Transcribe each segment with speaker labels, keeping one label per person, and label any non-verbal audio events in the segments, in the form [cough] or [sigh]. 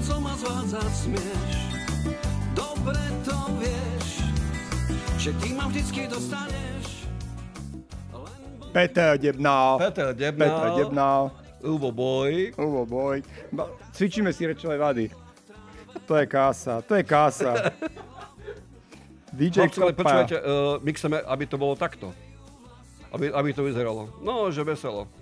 Speaker 1: časom ma zvádzať smieš. Dobre to vieš, že ty ma vždycky dostaneš.
Speaker 2: Peter Debná.
Speaker 3: Peter Debnal,
Speaker 2: Peter Debná.
Speaker 3: Uvo Boy.
Speaker 2: Uvo boj. Cvičíme si rečové vady. To je kása, to je kása. [laughs] DJ
Speaker 3: Chlapci, ale počúvajte, uh, my chceme, aby to bolo takto. Aby, aby to vyzeralo. No, že veselo.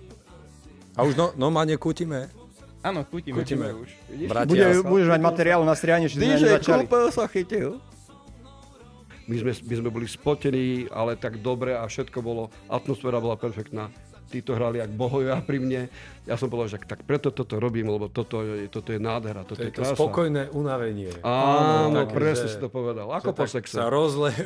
Speaker 4: A už no, normálne kútime.
Speaker 5: Áno, kútime.
Speaker 4: Kútime.
Speaker 3: už. Vidíš?
Speaker 4: Bratia,
Speaker 2: Bude, budeš mať materiál na striane, že sme
Speaker 3: DJ sa chytil. My sme, my sme boli spotení, ale tak dobre a všetko bolo, atmosféra bola perfektná. Títo hrali jak bohovia pri mne. Ja som povedal, že tak preto toto robím, lebo toto, je- toto je nádhera, toto
Speaker 4: To
Speaker 3: je,
Speaker 4: je to
Speaker 3: krása.
Speaker 4: spokojné unavenie.
Speaker 3: Áno,
Speaker 4: také,
Speaker 3: presne
Speaker 4: že-
Speaker 3: si to povedal. Ako po sexe.
Speaker 4: Sa rozle. [laughs]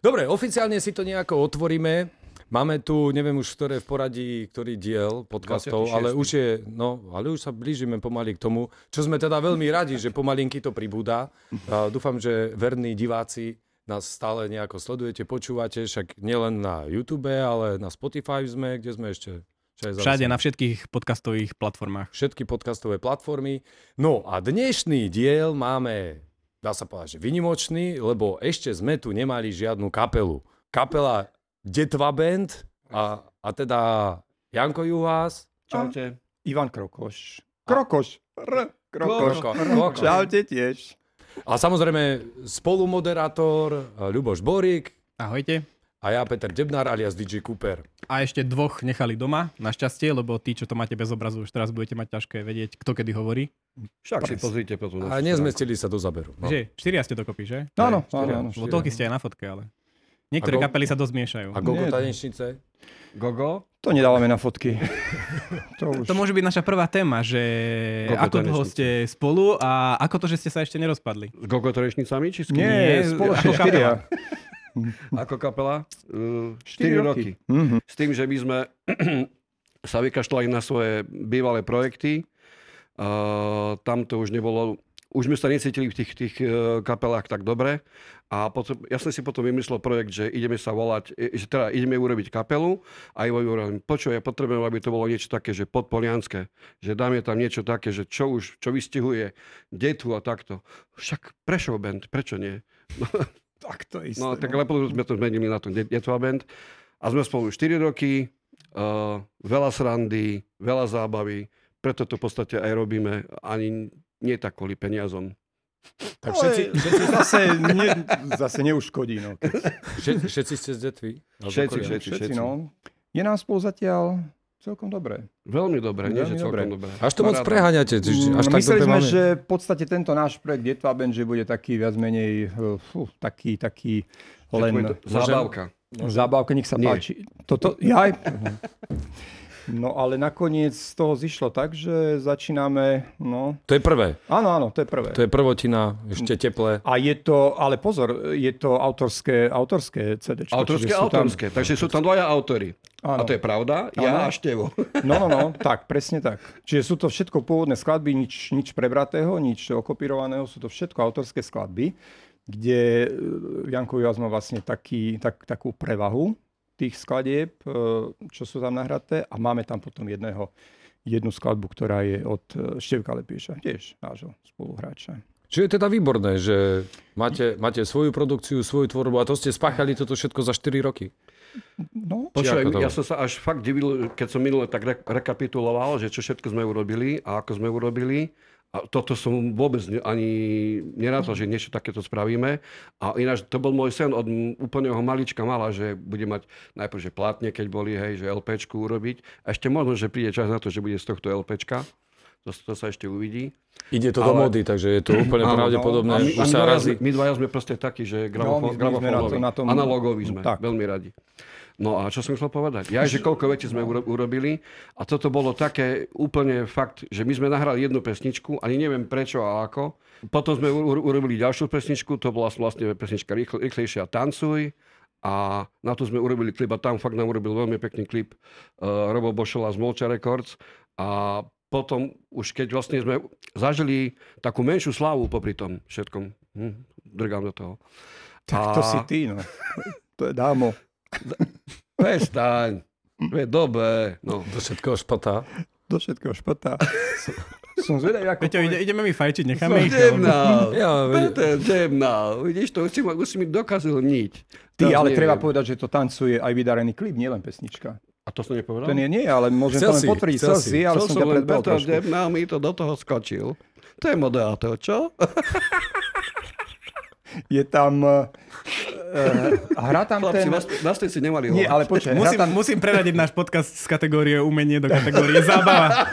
Speaker 4: Dobre, oficiálne si to nejako otvoríme. Máme tu, neviem už, ktoré v poradí, ktorý diel podcastov,
Speaker 3: 26.
Speaker 4: ale už je, no, ale už sa blížime pomaly k tomu, čo sme teda veľmi radi, že pomalinky to pribúda. A dúfam, že verní diváci nás stále nejako sledujete, počúvate, však nielen na YouTube, ale na Spotify sme, kde sme ešte?
Speaker 5: Všade na všetkých podcastových platformách.
Speaker 4: všetky podcastové platformy. No a dnešný diel máme, dá sa povedať, že vynimočný, lebo ešte sme tu nemali žiadnu kapelu. Kapela Detva Band a, a teda Janko Juhás.
Speaker 3: Čaute.
Speaker 2: Ivan Krokoš. Krokoš. R. Krokoš.
Speaker 4: Kroko- Kroko. [laughs]
Speaker 2: Čaute tiež.
Speaker 4: A samozrejme spolumoderátor eh, Ľuboš Borík
Speaker 5: Ahojte.
Speaker 4: a ja Peter Debnár alias DJ Cooper.
Speaker 5: A ešte dvoch nechali doma, našťastie, lebo tí, čo to máte bez obrazu, už teraz budete mať ťažké vedieť, kto kedy hovorí.
Speaker 3: Však si pozrite potom.
Speaker 4: A nezmestili sa do zaberu. No.
Speaker 5: Že, štyria ste dokopy, že?
Speaker 2: Áno, áno.
Speaker 5: Lebo toľky ste aj na fotke, ale... Niektoré
Speaker 4: go-
Speaker 5: kapely sa dosť miešajú.
Speaker 4: A Gogo
Speaker 2: Nie.
Speaker 4: tanečnice?
Speaker 3: Gogo?
Speaker 2: To nedávame na fotky. [laughs] to už.
Speaker 5: To môže byť naša prvá téma, že
Speaker 3: Koľko
Speaker 5: ako dlho ste spolu a ako to, že ste sa ešte nerozpadli.
Speaker 3: S Gogo Trešnicami? Či s kým?
Speaker 2: Nie,
Speaker 5: Nie,
Speaker 2: spoločne
Speaker 5: ako
Speaker 2: štyria. [laughs]
Speaker 3: Ako kapela? Uh,
Speaker 2: 4
Speaker 3: 4 roky.
Speaker 2: Mhm.
Speaker 3: S tým, že my sme [clears throat] sa vykašľali na svoje bývalé projekty. Uh, tam to už nebolo, už sme sa necítili v tých, tých uh, kapelách tak dobre. A potom, ja som si potom vymyslel projekt, že ideme sa volať, e, že teda ideme urobiť kapelu a Ivo hovorím, počuj, ja potrebujem, aby to bolo niečo také, že podpolianské, že dáme tam niečo také, že čo už, čo vystihuje detu a takto. Však Prešov band, prečo nie? [laughs]
Speaker 2: Tak to isté.
Speaker 3: No tak ale potom sme to zmenili na to Detva Band. A sme spolu 4 roky, uh, veľa srandy, veľa zábavy, preto to v podstate aj robíme, ani nie tak kvôli peniazom.
Speaker 4: Tak
Speaker 2: Ale
Speaker 4: všetci, všetci,
Speaker 2: zase, ne, zase neuškodí. No. keď-
Speaker 4: všetci, všetci ste z detvy? No,
Speaker 3: Všetci, všetci.
Speaker 2: Všetci, no. Je nám spolu zatiaľ celkom dobre.
Speaker 3: Veľmi dobre, nie
Speaker 2: Veľmi
Speaker 3: že celkom dobre.
Speaker 4: Až to moc preháňate. Až
Speaker 2: Mm,
Speaker 4: tak
Speaker 2: Mysleli sme,
Speaker 4: máme.
Speaker 2: že v podstate tento náš projekt Detva že bude taký viac menej, uh, fú, taký, taký len
Speaker 3: Zábavka.
Speaker 2: zábavka, nech sa
Speaker 3: Nie.
Speaker 2: páči. Toto, jaj. [laughs] No ale nakoniec z toho zišlo tak, že začíname, no,
Speaker 4: To je prvé.
Speaker 2: áno, áno, to je prvé.
Speaker 4: To je prvotina, ešte teplé.
Speaker 2: A je to, ale pozor, je to autorské, autorské CD.
Speaker 3: Autorské, autorské. Takže sú tam dvaja autory. A
Speaker 2: Áno.
Speaker 3: to je pravda, ja a Števo.
Speaker 2: No, no, no, tak, presne tak. Čiže sú to všetko pôvodné skladby, nič, nič prebratého, nič okopírovaného, sú to všetko autorské skladby, kde e, Janko Jas má vlastne taký, tak, takú prevahu tých skladieb, e, čo sú tam nahraté a máme tam potom jedného, jednu skladbu, ktorá je od e, Števka Lepieša, tiež nášho spoluhráča.
Speaker 4: Čo je teda výborné, že máte, máte svoju produkciu, svoju tvorbu a to ste spáchali toto všetko za 4 roky.
Speaker 2: No,
Speaker 4: to
Speaker 3: ja som sa až fakt divil, keď som minule tak re- rekapituloval, že čo všetko sme urobili a ako sme urobili. A toto som vôbec ani nerátal, že niečo takéto spravíme. A ináč to bol môj sen od úplného malička mala, že bude mať najprv, že plátne, keď boli, hej, že LPčku urobiť. A ešte možno, že príde čas na to, že bude z tohto LPčka. To, to sa ešte uvidí.
Speaker 4: Ide to do
Speaker 3: Ale-
Speaker 4: mody, takže je to úplne
Speaker 3: Áno,
Speaker 4: pravdepodobné.
Speaker 3: A my,
Speaker 4: už
Speaker 3: my,
Speaker 4: sa
Speaker 3: dvaja,
Speaker 4: razí.
Speaker 3: sme- my dvaja sme proste takí, že
Speaker 2: No, my- my sme na to- na tom-
Speaker 3: analogoví sme,
Speaker 2: tak.
Speaker 3: veľmi radi. No a čo som chcel povedať? Ja, že koľko vecí sme uro- urobili a toto bolo také úplne fakt, že my sme nahrali jednu pesničku, ani neviem prečo a ako. Potom sme urobili ďalšiu pesničku, to bola vlastne pesnička Rýchle, Rýchlejšia tancuj. A na to sme urobili klip a tam fakt nám urobil veľmi pekný klip uh, Robo Bošola z Molča Records. A potom už keď vlastne sme zažili takú menšiu slávu popri tom všetkom, hm, drgám do toho.
Speaker 2: tak to si ty, no. To je dámo.
Speaker 3: Prestaň. Je dobe. No.
Speaker 4: Do všetkého špatá.
Speaker 2: Do všetkého špatá. Som zvedavý, ako...
Speaker 5: Peťo, ide, ideme mi fajčiť, necháme ich. Alebo-
Speaker 3: na.
Speaker 4: Ja,
Speaker 3: Peter. Vidíš to, už si, ma- už si mi dokázal niť.
Speaker 2: Ty, ale
Speaker 3: neviem.
Speaker 2: treba povedať, že to tancuje aj vydarený klip, nielen pesnička.
Speaker 3: A to som nepovedal?
Speaker 2: Ten je nie, ale môžem
Speaker 4: Chcel
Speaker 2: to len potvrdiť.
Speaker 4: chcel
Speaker 2: Chcel
Speaker 4: si.
Speaker 2: ale
Speaker 3: Chcel
Speaker 2: som
Speaker 3: som
Speaker 2: ťa predbehol trošku.
Speaker 3: idem na, mi to do toho skočil. To je moderátor, čo?
Speaker 2: Je tam... Uh, hra tam
Speaker 3: Chlapci,
Speaker 2: ten...
Speaker 3: vás, vás ste si nemali
Speaker 2: Nie, ale počkaj,
Speaker 5: Musím,
Speaker 2: tam,
Speaker 5: musím preradiť náš podcast z kategórie umenie do kategórie [laughs] zábava.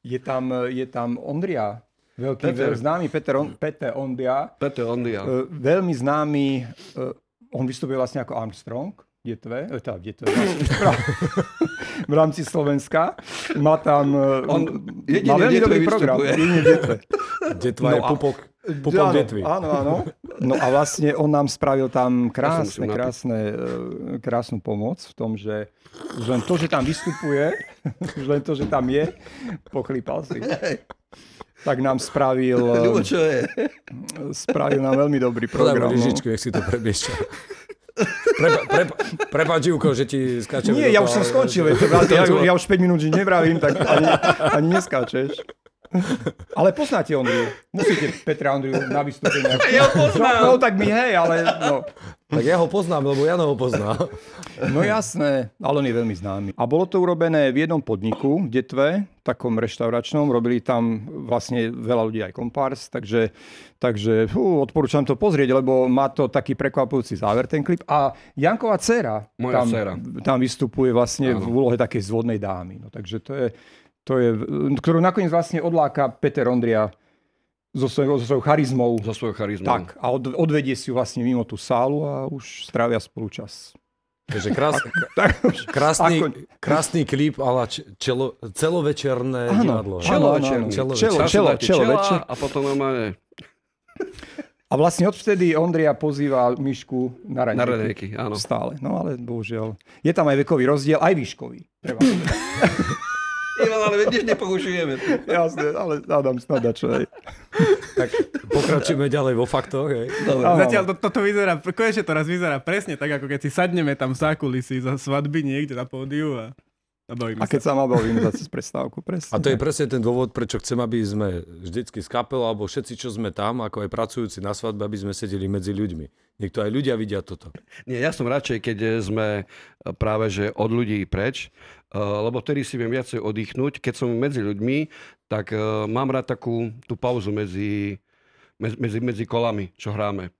Speaker 2: je tam, je tam Ondria, veľký,
Speaker 3: Peter.
Speaker 2: veľ, známy Peter, on, Peter Ondria,
Speaker 3: Peter Ondia.
Speaker 2: uh, veľmi známy, uh, on vystupuje vlastne ako Armstrong, detve, eh, teda v detve, [laughs] v rámci Slovenska. Má tam uh,
Speaker 3: On jedine
Speaker 2: má
Speaker 3: detve
Speaker 2: dobrý program. Jedine detve. [laughs]
Speaker 4: Detva je
Speaker 2: No a-
Speaker 4: pupok, pupok
Speaker 2: áno,
Speaker 4: detvy.
Speaker 2: Áno, áno. No a vlastne on nám spravil tam krásne, krásne, eh, krásnu pomoc v tom, že už len to, že tam vystupuje, [laughs] už len to, že tam je, pochlípal si. Tak nám spravil, eh,
Speaker 3: Ľubo, čo je?
Speaker 2: spravil nám veľmi dobrý
Speaker 4: Podaj mu
Speaker 2: program. No.
Speaker 4: si to prebiešťa. Prepa, prepa, prepáč, Ivko, že ti skáčem.
Speaker 2: Nie, ja už som skončil, ja, [laughs] ja už 5 minút nič nevravím, tak ani, ani neskáčeš. Ale poznáte Ondriu. Musíte Petra Ondriu na vystúpenie. [laughs] Ja poznám. No, no tak my hej, ale no.
Speaker 4: Tak ja ho poznám, lebo Jano ho pozná.
Speaker 2: No jasné, ale on je veľmi známy. A bolo to urobené v jednom podniku, v Detve, takom reštauračnom. Robili tam vlastne veľa ľudí aj kompárs, takže, takže fú, odporúčam to pozrieť, lebo má to taký prekvapujúci záver ten klip. A Janková dcera
Speaker 3: Moja
Speaker 2: tam,
Speaker 3: dcera.
Speaker 2: tam vystupuje vlastne v úlohe takej zvodnej dámy. No, takže to je, to je, ktorú nakoniec vlastne odláka Peter Ondria so svojou, so svojou charizmou.
Speaker 3: Za svojou charizmou.
Speaker 2: Tak, a od, odvedie si ju vlastne mimo tú sálu a už strávia spolu čas.
Speaker 4: Takže krás,
Speaker 2: Tak,
Speaker 4: krásny,
Speaker 2: Ako-
Speaker 4: krásny klip, ale čelo, celovečerné
Speaker 2: Áno,
Speaker 4: divadlo.
Speaker 2: áno.
Speaker 3: Čelovečerný.
Speaker 2: Čelo-
Speaker 4: čelo-
Speaker 2: čelo- čelo večer.
Speaker 3: A potom normálne
Speaker 2: A vlastne odvtedy Ondria pozýva Myšku na raňajky.
Speaker 3: na raňajky, áno.
Speaker 2: Stále. No ale bohužiaľ. Je tam aj vekový rozdiel, aj výškový. [laughs]
Speaker 3: Ivan, ale veď nič nepoužijeme.
Speaker 2: Jasné, ale Adam snada čo aj.
Speaker 4: Tak pokračujeme ďalej vo faktoch. Hej.
Speaker 5: Zatiaľ to, toto vyzerá, konečne to raz vyzerá presne tak, ako keď si sadneme tam v zákulisí za svadby niekde na pódiu a, a bavíme
Speaker 2: A keď sa má bavím zase z prestávku, presne.
Speaker 4: A to je presne ten dôvod, prečo chcem, aby sme vždycky z kapel, alebo všetci, čo sme tam, ako aj pracujúci na svadbe, aby sme sedeli medzi ľuďmi. Niekto aj ľudia vidia toto.
Speaker 3: Nie, ja som radšej, keď sme práve že od ľudí preč, lebo vtedy si viem viacej oddychnúť. Keď som medzi ľuďmi, tak eh, mám rád takú tú pauzu medzi, medzi, medzi kolami, čo hráme.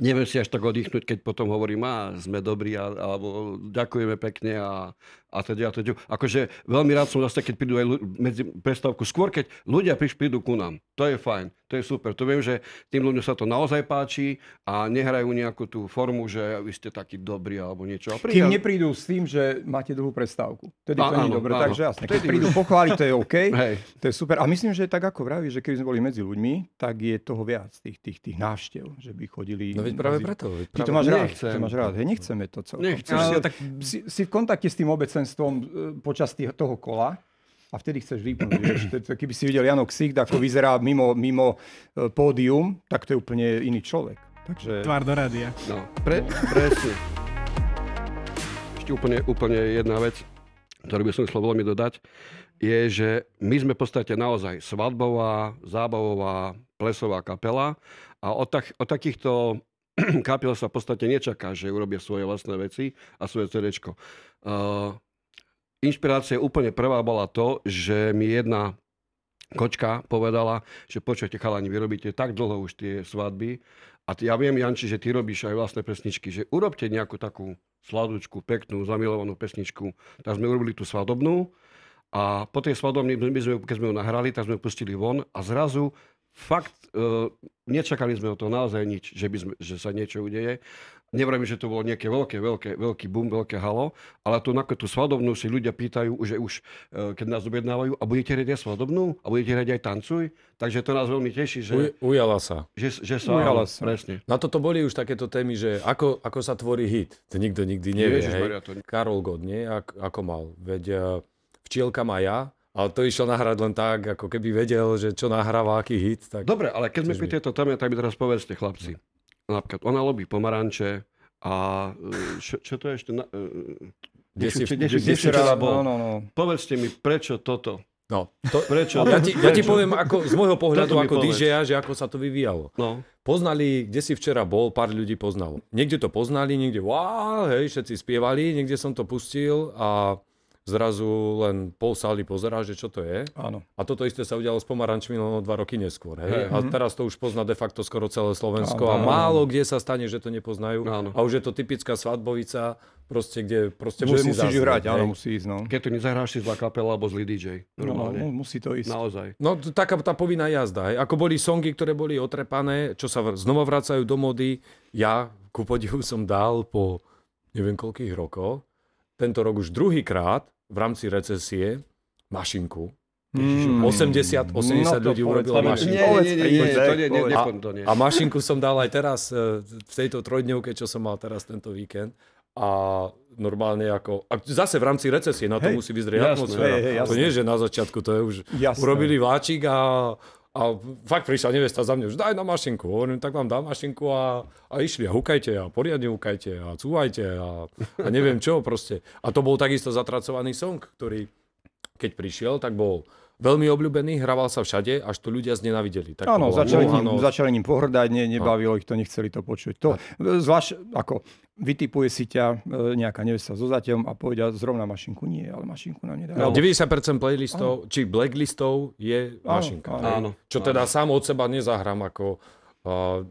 Speaker 3: Neviem si až tak oddychnúť, keď potom hovorím, a sme dobrí, a, alebo ďakujeme pekne a, a teda, a teda. Akože veľmi rád som zase, keď prídu aj medzi prestávku. Skôr, keď ľudia prídu ku nám. To je fajn, to je super. To viem, že tým ľuďom sa to naozaj páči a nehrajú nejakú tú formu, že vy ste takí dobrí alebo niečo. A
Speaker 2: Kým
Speaker 3: príde-
Speaker 2: neprídu s tým, že máte dlhú prestávku. Tedy to nie je dobre,
Speaker 3: áno.
Speaker 2: takže jasne. Keď
Speaker 3: Vtedy
Speaker 2: prídu
Speaker 3: už-
Speaker 2: pochváliť, to je OK. [laughs]
Speaker 3: Hej.
Speaker 2: To je super. A myslím, že tak ako vraví, že keby sme boli medzi ľuďmi, tak je toho viac, tých, tých, tých návštev, že by chodili...
Speaker 4: No veď práve
Speaker 2: medzi-
Speaker 4: preto. Veď
Speaker 2: Ty to
Speaker 4: práve...
Speaker 2: máš rád, to máš rád. Hej, nechceme to celkom.
Speaker 3: Nechcem.
Speaker 5: Ale tak
Speaker 2: si, si v kontakte s tým obecenstvom e, počas toho kola a vtedy chceš vypnúť. vieš. Keby si videl Jano Ksicht, ako vyzerá mimo, mimo e, pódium, tak to je úplne iný človek. Takže...
Speaker 5: tvár do rádia.
Speaker 3: No, pre, presne. Ešte úplne, úplne jedna vec, ktorú by som chcel veľmi dodať, je, že my sme v podstate naozaj svadbová, zábavová, plesová kapela a od, tak, od takýchto [clears throat] kapiel sa v podstate nečaká, že urobia svoje vlastné veci a svoje CDčko. Uh, inšpirácia úplne prvá bola to, že mi jedna kočka povedala, že počujete chalani, vy robíte tak dlho už tie svadby a ty, ja viem, Janči, že ty robíš aj vlastné pesničky, že urobte nejakú takú sladúčku, peknú, zamilovanú pesničku. Tak sme urobili tú svadobnú a po tej svadobnej, my sme, keď sme ju nahrali, tak sme ju pustili von a zrazu fakt, e, nečakali sme o to naozaj nič, že, by sme, že sa niečo udeje. Nevrajím, že to bolo nejaké veľké, veľké, veľký boom, veľké halo, ale tu na tú svadobnú si ľudia pýtajú, že už e, keď nás objednávajú, a budete hrať aj svadobnú? A budete hrať aj tancuj? Takže to nás veľmi teší, že,
Speaker 4: Uj, ujala sa.
Speaker 3: že, že sa...
Speaker 2: Ujala sa.
Speaker 3: Presne.
Speaker 4: Na toto boli už takéto témy, že ako, ako sa tvorí hit. To nikto nikdy nevie.
Speaker 3: Ježišmaria,
Speaker 4: Hej.
Speaker 3: to-
Speaker 4: Karol Gott, nie? Ak, ako mal. Veď Včielka má ja, ale to išiel nahrať len tak, ako keby vedel, že čo nahráva, aký hit. Tak...
Speaker 3: Dobre, ale keď sme pri
Speaker 4: mi-
Speaker 3: tejto téme, tak mi teraz povedzte, chlapci. Napríklad, ona lobí pomaranče a e, čo, čo to je ešte? Na, včera bol?
Speaker 2: No, no, no.
Speaker 3: Povedzte mi, prečo toto?
Speaker 4: No, to,
Speaker 3: Prečo?
Speaker 4: Ja ti, ja ti poviem ako, z môjho pohľadu ako
Speaker 3: povedz.
Speaker 4: DJ, že ako sa to vyvíjalo.
Speaker 3: No.
Speaker 4: Poznali, kde si včera bol, pár ľudí poznalo. Niekde to poznali, niekde wow, hej, všetci spievali, niekde som to pustil a zrazu len pol sály pozerá, že čo to je.
Speaker 2: Áno.
Speaker 4: A toto isté sa udialo s pomarančmi len o dva roky neskôr. Hej? A teraz to už pozná de facto skoro celé Slovensko a
Speaker 2: Áno, áno.
Speaker 4: málo kde sa stane, že to nepoznajú.
Speaker 3: Áno.
Speaker 4: A už je to typická svadbovica, proste, kde proste
Speaker 2: Že
Speaker 4: musí
Speaker 2: musíš
Speaker 4: zaznieť,
Speaker 2: hrať, áno, musí ísť, no.
Speaker 3: Keď to nezahráš si zlá kapela alebo zlý DJ.
Speaker 2: No,
Speaker 3: Normálne.
Speaker 2: no, musí to ísť.
Speaker 3: Naozaj.
Speaker 4: No taká tá povinná jazda. Hej. Ako boli songy, ktoré boli otrepané, čo sa znova vracajú do mody. Ja, ku podivu, som dal po neviem koľkých rokoch, tento rok už druhýkrát v rámci recesie mašinku.
Speaker 2: Mm.
Speaker 4: 80, 80
Speaker 2: No
Speaker 4: ľudí urobilo mašinku.
Speaker 3: Nie, nie, nie, nie, nie,
Speaker 2: Povedz,
Speaker 3: to nie, nie,
Speaker 2: povedz.
Speaker 3: nie,
Speaker 4: A, mašinku som dal aj teraz e, v tejto trojdňovke, čo som mal teraz tento víkend. A normálne ako... A zase v rámci recesie, na to
Speaker 2: Hej,
Speaker 4: musí vyzrieť atmosféra.
Speaker 2: hej, hej,
Speaker 4: to nie, že na začiatku, to je už...
Speaker 2: Jasné.
Speaker 4: Urobili vláčik a, a fakt prišla nevesta za mňa, že daj na mašinku. Hovorím, tak vám dám mašinku a, a išli a hukajte a poriadne hukajte a cúvajte a, a neviem čo proste. A to bol takisto zatracovaný song, ktorý keď prišiel, tak bol veľmi obľúbený, hrával sa všade, až to ľudia znenavideli. Tak
Speaker 2: Áno, začali ním, začali ním pohrdať, nie, nebavilo ich to, nechceli to počuť. To, zvlášť ako vytipuje si ťa e, nejaká nevesta so zaťom a povedia zrovna mašinku. Nie, ale mašinku nám nedá.
Speaker 4: No, 90% playlistov, či blacklistov je mašinka.
Speaker 2: áno.
Speaker 3: Áno.
Speaker 4: Čo teda sám od seba nezahrám ako... Uh,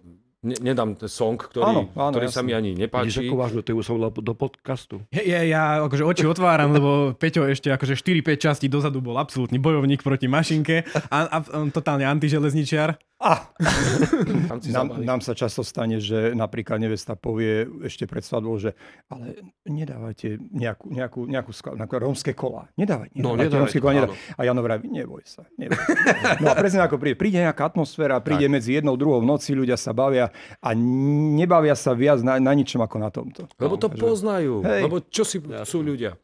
Speaker 4: ne, nedám ten song, ktorý,
Speaker 2: Áno, áno,
Speaker 4: ktorý sa mi ani
Speaker 3: Vidíš,
Speaker 4: nepáči.
Speaker 3: ako vážnu tému som do podcastu.
Speaker 5: Ja, ja, ja akože oči otváram, lebo Peťo ešte akože 4-5 častí dozadu bol absolútny bojovník proti mašinke a, a, a totálne antiželezničiar.
Speaker 2: Ah, [laughs]
Speaker 4: Tam si
Speaker 2: nám,
Speaker 4: zabali.
Speaker 2: nám sa často stane, že napríklad nevesta povie ešte pred svadbou, že ale nedávajte nejakú, nejakú, nejakú skla, nejaké rómske kola. Nedávajte,
Speaker 3: No,
Speaker 2: nedávajte
Speaker 3: nedávajte,
Speaker 2: rómske kola. Nedávajte. A Jano vraví, neboj sa. Neboj sa. No a presne ako príde. Príde nejaká atmosféra, príde medzi jednou, druhou v noci, ľudia sa bavia a nebavia sa viac na, na ničom ako na tomto.
Speaker 4: Lebo to poznajú.
Speaker 2: Hej.
Speaker 4: Lebo čo si chcú ľudia?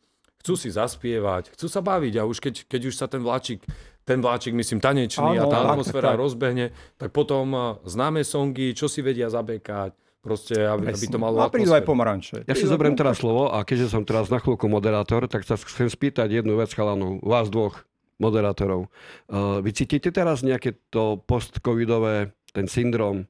Speaker 4: Chcú si zaspievať, chcú sa baviť a už keď, keď už sa ten vláčik, ten vláčik, myslím, tanečný a
Speaker 2: Áno,
Speaker 4: tá
Speaker 2: tak,
Speaker 4: atmosféra
Speaker 2: tak.
Speaker 4: rozbehne, tak potom a, známe songy, čo si vedia zabekať, proste, aby, aby to malo
Speaker 2: a prídu aj pomaranče.
Speaker 3: Ja si zoberiem teraz slovo a keďže som teraz na chvíľku moderátor, tak sa chcem spýtať jednu vec chalanov, vás dvoch moderátorov. Uh, vy cítite teraz nejaké to post-covidové, ten syndrom?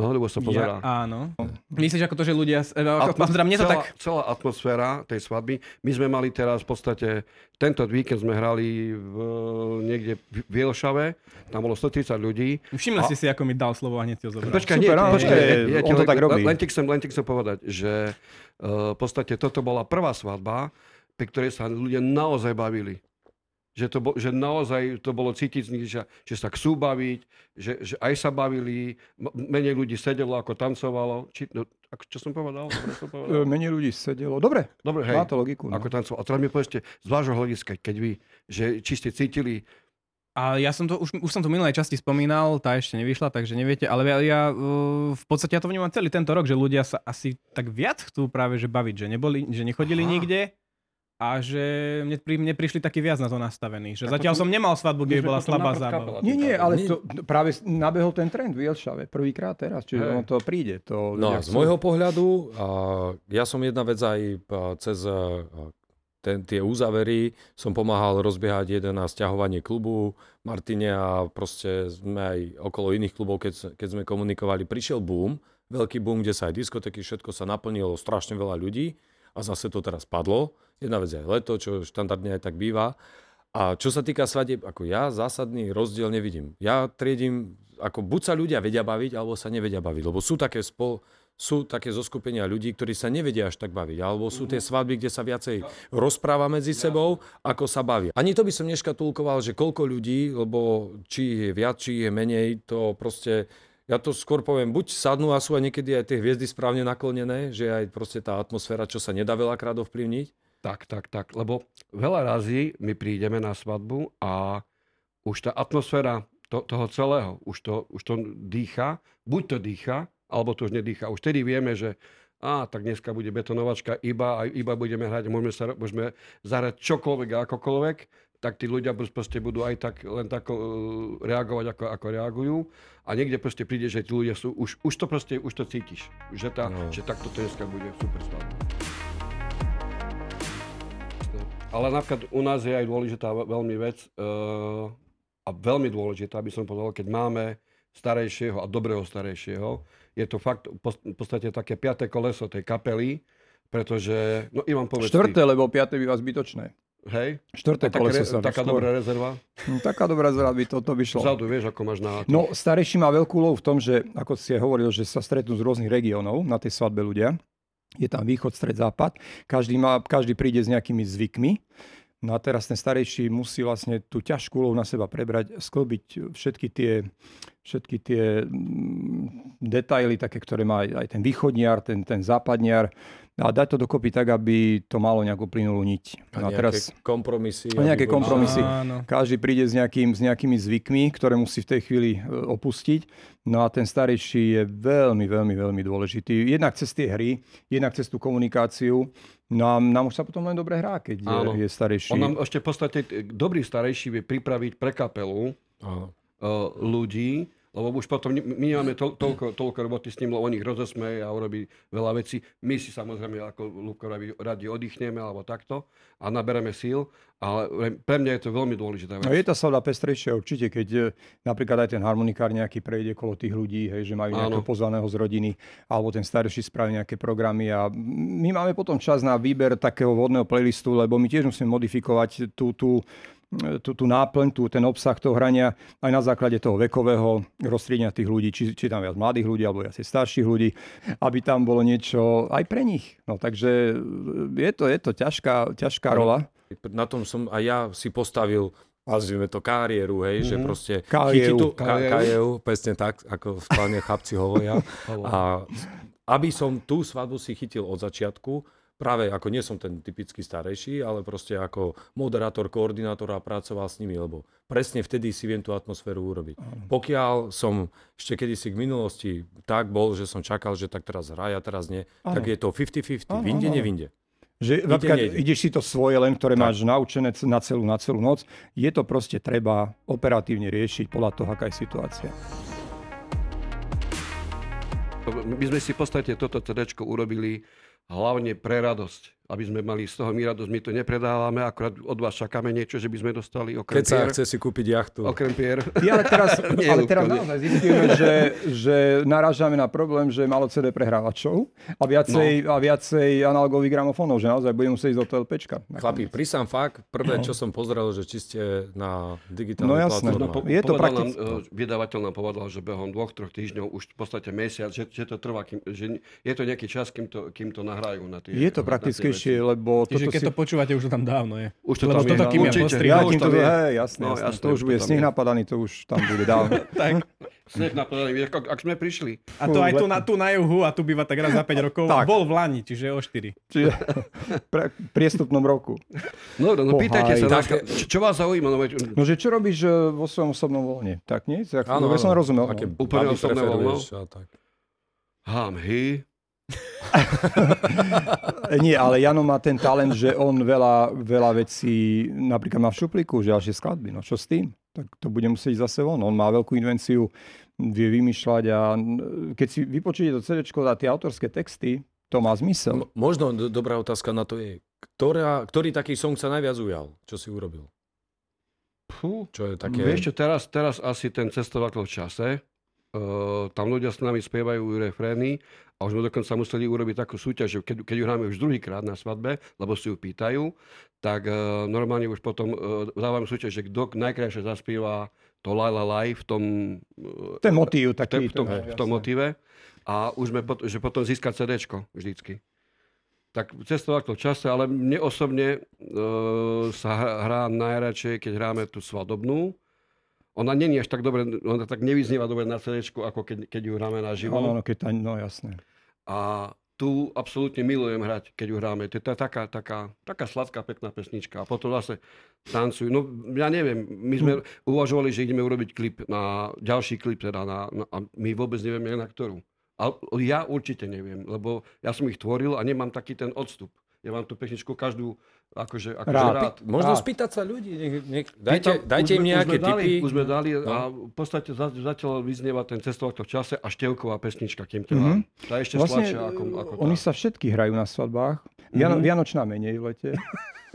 Speaker 3: No, lebo sa pozerá.
Speaker 5: Ja, áno. Myslíš ako to, že ľudia... Ako,
Speaker 3: Atmos-
Speaker 5: teda mne to
Speaker 3: celá,
Speaker 5: tak...
Speaker 3: celá atmosféra tej svadby. My sme mali teraz v podstate, tento víkend sme hrali v, niekde v Vielšave, tam bolo 130 ľudí.
Speaker 5: Všimli ste si, ako mi dal slovo a hneď si ho zobral.
Speaker 3: Počkaj,
Speaker 2: Super,
Speaker 3: nie, počkaj,
Speaker 2: je,
Speaker 3: ja,
Speaker 2: on to
Speaker 3: len,
Speaker 2: tak robí.
Speaker 3: Len, len ti chcem, len ti chcem povedať, že uh, v podstate toto bola prvá svadba, pri ktorej sa ľudia naozaj bavili. Že, to bo, že naozaj to bolo cítiť z nich, že, že sa chcú baviť, že, že aj sa bavili, menej ľudí sedelo ako tancovalo. Či, no, ako, čo som povedal? Dobre som
Speaker 2: E,
Speaker 3: povedal?
Speaker 2: Menej ľudí sedelo. Dobre,
Speaker 3: Dobre, hej.
Speaker 2: má to logiku. No.
Speaker 3: Ako tancovalo. A teraz mi povedzte, z vášho hľadiska, keď vy, že či ste cítili,
Speaker 5: A ja som to, už, už som to v minulej časti spomínal, tá ešte nevyšla, takže neviete, ale ja, ja uh, v podstate ja to vnímam celý tento rok, že ľudia sa asi tak viac chcú práve že baviť, že, neboli, že nechodili
Speaker 3: Aha.
Speaker 5: nikde a že mne, pri, mne prišli taký viac na to nastavení. Že
Speaker 3: Tak
Speaker 5: zatiaľ som nemal svadbu, kde bola slabá zábava.
Speaker 3: kapela.
Speaker 2: Nie, nie, ale
Speaker 4: Nie.
Speaker 2: to práve nabehol ten trend v Jelšave. Prvýkrát teraz, čiže
Speaker 3: Hej.
Speaker 2: ono to príde. To
Speaker 4: No z
Speaker 2: chcú.
Speaker 4: môjho pohľadu, a ja som jedna vec aj a, cez a, ten, tie úzavery som pomáhal rozbiehať jeden na stiahovanie klubu Martine a proste sme aj okolo iných klubov, keď, keď sme komunikovali, prišiel boom, veľký boom, kde sa aj diskotéky, všetko sa naplnilo, strašne veľa ľudí a zase to teraz padlo. Jedna vec je aj leto, čo štandardne aj tak býva. A čo sa týka svadieb, ako ja zásadný rozdiel nevidím. Ja triedím, ako buď sa ľudia vedia baviť, alebo sa nevedia baviť. Lebo sú také, spol, sú také zoskupenia ľudí, ktorí sa nevedia až tak baviť. Alebo sú tie svadby, kde sa viacej rozpráva medzi sebou, ako sa bavia. Ani to by som neškatulkoval, že koľko ľudí, lebo či je viac, či je menej, to proste ja to skôr poviem, buď sadnú a sú aj niekedy aj tie hviezdy správne naklonené, že aj proste tá atmosféra, čo sa nedá veľakrát ovplyvniť.
Speaker 3: Tak, tak, tak. Lebo veľa razy my prídeme na svadbu a už tá atmosféra to, toho celého, už to, už to dýcha, buď to dýcha, alebo to už nedýcha. Už tedy vieme, že a tak dneska bude betonovačka iba a iba budeme hrať, môžeme, sa, môžeme zahrať čokoľvek a akokoľvek, tak tí ľudia proste budú aj tak len tak uh, reagovať, ako, ako reagujú. A niekde proste príde, že tí ľudia sú, už, už to proste, už to cítiš. Že, tá,
Speaker 4: No.
Speaker 3: že takto to dneska bude super svadba. Ale napríklad u nás je aj dôležitá ve- veľmi vec uh, a veľmi dôležitá, aby som povedal, keď máme starejšieho a dobrého starejšieho, je to fakt v podstate také piaté koleso tej kapely, pretože, no Ivan povedz
Speaker 2: Štvrté, lebo piaté by vás zbytočné.
Speaker 3: Hej?
Speaker 2: Štvrté
Speaker 3: Taká,
Speaker 2: koleso sa
Speaker 3: taká
Speaker 2: skôr-
Speaker 3: dobrá rezerva.
Speaker 2: Hm, Taká dobrá zrada by toto by šlo.
Speaker 3: Vzadu, vieš, ako máš na...
Speaker 2: No, starejší má veľkú lovu v tom, že, ako si hovoril, že sa stretnú z rôznych regiónov na tej svadbe ľudia. Je tam východ, stred, západ. Každý, má, každý príde s nejakými zvykmi. No a teraz ten starejší musí vlastne tú ťažkú úlohu na seba prebrať, sklbiť všetky tie, všetky tie mm, detaily, také, ktoré má aj ten východniar, ten, ten západniar a dať to dokopy tak, aby to malo nejakú plynulú niť.
Speaker 4: A
Speaker 2: No a teraz
Speaker 4: kompromisy.
Speaker 2: A nejaké kompromisy.
Speaker 5: Áno.
Speaker 2: každý príde s, nejakým, s nejakými zvykmi, ktoré musí v tej chvíli e, opustiť. No a ten starejší je veľmi, veľmi, veľmi dôležitý. Jednak cez tie hry, jednak cez tú komunikáciu. No a nám už sa potom len dobre hrá, keď
Speaker 3: Áno.
Speaker 2: je, je starejší.
Speaker 3: On nám ešte v podstate, e, dobrý starejší vie pripraviť pre kapelu
Speaker 4: Áno.
Speaker 3: uh, ľudí, lebo už potom my nemáme to, toľko, toľko roboty s ním, lebo on ich rozosmeje a urobí veľa vecí. My si samozrejme, ako Lúbko radi, oddychneme alebo takto a nabereme síl, ale pre mňa je to veľmi dôležitá
Speaker 2: No
Speaker 3: vec.
Speaker 2: je tá svadba pestrejšia určite, keď e, napríklad aj ten harmonikár nejaký prejde kolo tých ľudí, hej, že majú nejakého pozvaného z rodiny, alebo ten starší spraví nejaké programy a my máme potom čas na výber takého vodného playlistu, lebo my tiež musíme modifikovať tú, tú, tú, tú náplň, tú, ten obsah toho hrania aj na základe toho vekového rozstriedenia tých ľudí, či, či tam viac mladých ľudí alebo viac starších ľudí, aby tam bolo niečo aj pre nich. No takže e, je to, je to ťažká, ťažká rola.
Speaker 4: Na tom som aj ja si postavil nazvime to kariéru, hej, že proste
Speaker 2: Kariéru.
Speaker 4: chytí tú, ka,
Speaker 3: Kariéru.
Speaker 4: kariéru, presne tak, ako v klane chlapci hovoria. [laughs] a aby som tú svadbu si chytil od začiatku, práve ako nie som ten typický starejší, ale proste ako moderátor, koordinátor a pracoval s nimi, lebo presne vtedy si viem tú atmosféru urobiť. Pokiaľ som ešte kedysi k minulosti tak bol, že som čakal, že tak teraz hraj a teraz nie, tak je to 50-50,
Speaker 2: Áno,
Speaker 4: vinde, nevinde.
Speaker 2: Že napríklad ideš si to svoje len, ktoré máš naučené na celú, na celú noc. Je to proste treba operatívne riešiť podľa toho, aká je situácia.
Speaker 3: My sme si v podstate toto CD urobili hlavne pre radosť. Aby sme mali z toho my radosť. My to nepredávame, akorát od vás čakáme niečo, že by sme dostali okrem
Speaker 4: Keď sa
Speaker 3: pier.
Speaker 4: chce si kúpiť jachtu.
Speaker 3: Okrem pier. [laughs]
Speaker 2: Ja, ale teraz, [laughs]
Speaker 3: Nie,
Speaker 2: ale teraz naozaj zistíme, že, že narážame na problém, že je málo CD prehrávačov a viacej,
Speaker 3: No.
Speaker 2: a viacej analogových gramofónov, že naozaj budeme musieť ísť do toho LPčka.
Speaker 4: Chlapi, prísam fakt, prvé, čo som pozrel, že či ste na digitálnej
Speaker 2: No jasné. No, po- Je to
Speaker 3: nám, e, vydavateľ nám povedal, že behom dvoch, troch týždňov, už v podstate mesiac, že, že to trvá, kým, že je to nejaký čas, kým to, kým to nahrajú na tie
Speaker 2: Je to
Speaker 3: na veci.
Speaker 2: lebo
Speaker 5: Čiže
Speaker 2: toto
Speaker 5: keď
Speaker 2: si...
Speaker 5: to počúvate, už to tam dávno je.
Speaker 3: Už to
Speaker 5: Lebo
Speaker 3: tam je,
Speaker 5: toto,
Speaker 3: no,
Speaker 5: kým ja
Speaker 3: určite.
Speaker 2: Ja
Speaker 3: už
Speaker 2: kým to,
Speaker 3: je.
Speaker 2: hej, jasné,
Speaker 3: No,
Speaker 2: jasné,
Speaker 3: jasné,
Speaker 2: to už bude
Speaker 3: tam
Speaker 2: sneh
Speaker 3: je.
Speaker 2: napadaný, to už tam bude dávno. [laughs]
Speaker 5: Tak.
Speaker 3: Sneh napadali, vieš, ak, ak sme prišli.
Speaker 5: A to aj tu na, tu na juhu a tu býva tak raz za 5 rokov.
Speaker 2: Tak.
Speaker 5: Bol v Lani, čiže o 4.
Speaker 2: Čiže [laughs] pre, priestupnom roku.
Speaker 3: No, no, no pýtajte sa, nás, čo, čo vás zaujíma? No, veď,
Speaker 2: No, že čo robíš e, vo svojom osobnom voľne? Tak nie? Tak,
Speaker 4: Áno,
Speaker 2: dobre som
Speaker 4: áno.
Speaker 2: rozumel.
Speaker 4: Aké
Speaker 2: no.
Speaker 3: Úplne osobné voľno?
Speaker 4: tak.
Speaker 3: hám, hy. [laughs]
Speaker 2: Nie, ale Jano má ten talent, že on veľa, veľa vecí napríklad má v šuplíku, že ďalšie skladby. No čo s tým? Tak to bude musieť zase von. On má veľkú invenciu, vie vymýšľať a keď si vypočujete to CD a tie autorské texty, to má zmysel.
Speaker 4: Mo- Možno do- dobrá otázka na to je, ktorá, ktorý taký song sa najviac ujal? Čo si urobil?
Speaker 3: Fú.
Speaker 4: Čo je také...
Speaker 3: Vieš čo, teraz, teraz asi ten cestovateľ v čase. Uh, tam ľudia s nami spievajú refrény a už sme dokonca museli urobiť takú súťaž, že keď, keď ju hráme už druhýkrát na svadbe, lebo si ju pýtajú, tak uh, normálne už potom uh, dávame súťaž, že kto najkrajšie zaspíva to La La La v tom, uh,
Speaker 2: Ten motív
Speaker 3: v,
Speaker 2: taký.
Speaker 3: v tom,
Speaker 2: to-
Speaker 3: v tom motíve a už sme pot, že potom získať CDčko vždycky. Tak cestovateľ v čase, ale mne osobne uh, sa hrá, najradšej, keď hráme tú svadobnú. Ona není až tak dobre, ona tak nevyznieva dobre na CD, ako keď, keď ju hráme naživo.
Speaker 2: Áno, no, keď tá, no jasné.
Speaker 3: A tu absolútne milujem hrať, keď ju hráme. To je tá- taká, taká, taká sladká, pekná pesnička. A potom zase tancujú. No ja neviem, my sme uvažovali, že ideme urobiť klip na, ďalší klip teda na, na a my vôbec nevieme na ktorú. A ja určite neviem, lebo ja som ich tvoril a nemám taký ten odstup. Ja mám tú pesničku každú akože, akože
Speaker 2: Rád.
Speaker 3: rád.
Speaker 4: Možno
Speaker 2: Rád.
Speaker 4: spýtať sa ľudí. Nech, nech, dajte,
Speaker 3: Pýtam,
Speaker 4: dajte im nejaké
Speaker 3: už sme dali,
Speaker 4: tipy.
Speaker 3: Už sme dali
Speaker 4: No.
Speaker 3: a v podstate za, zatiaľ vyznieva ten cestovateľ v čase a števková pesnička, kým trvá.
Speaker 2: Mhm.
Speaker 3: Tá je ešte
Speaker 2: Vlastne
Speaker 3: sladšia ako, ako tá.
Speaker 2: oni sa všetky hrajú na svadbách. Viano,
Speaker 3: Mhm.
Speaker 2: Vianočná menej v lete. [laughs]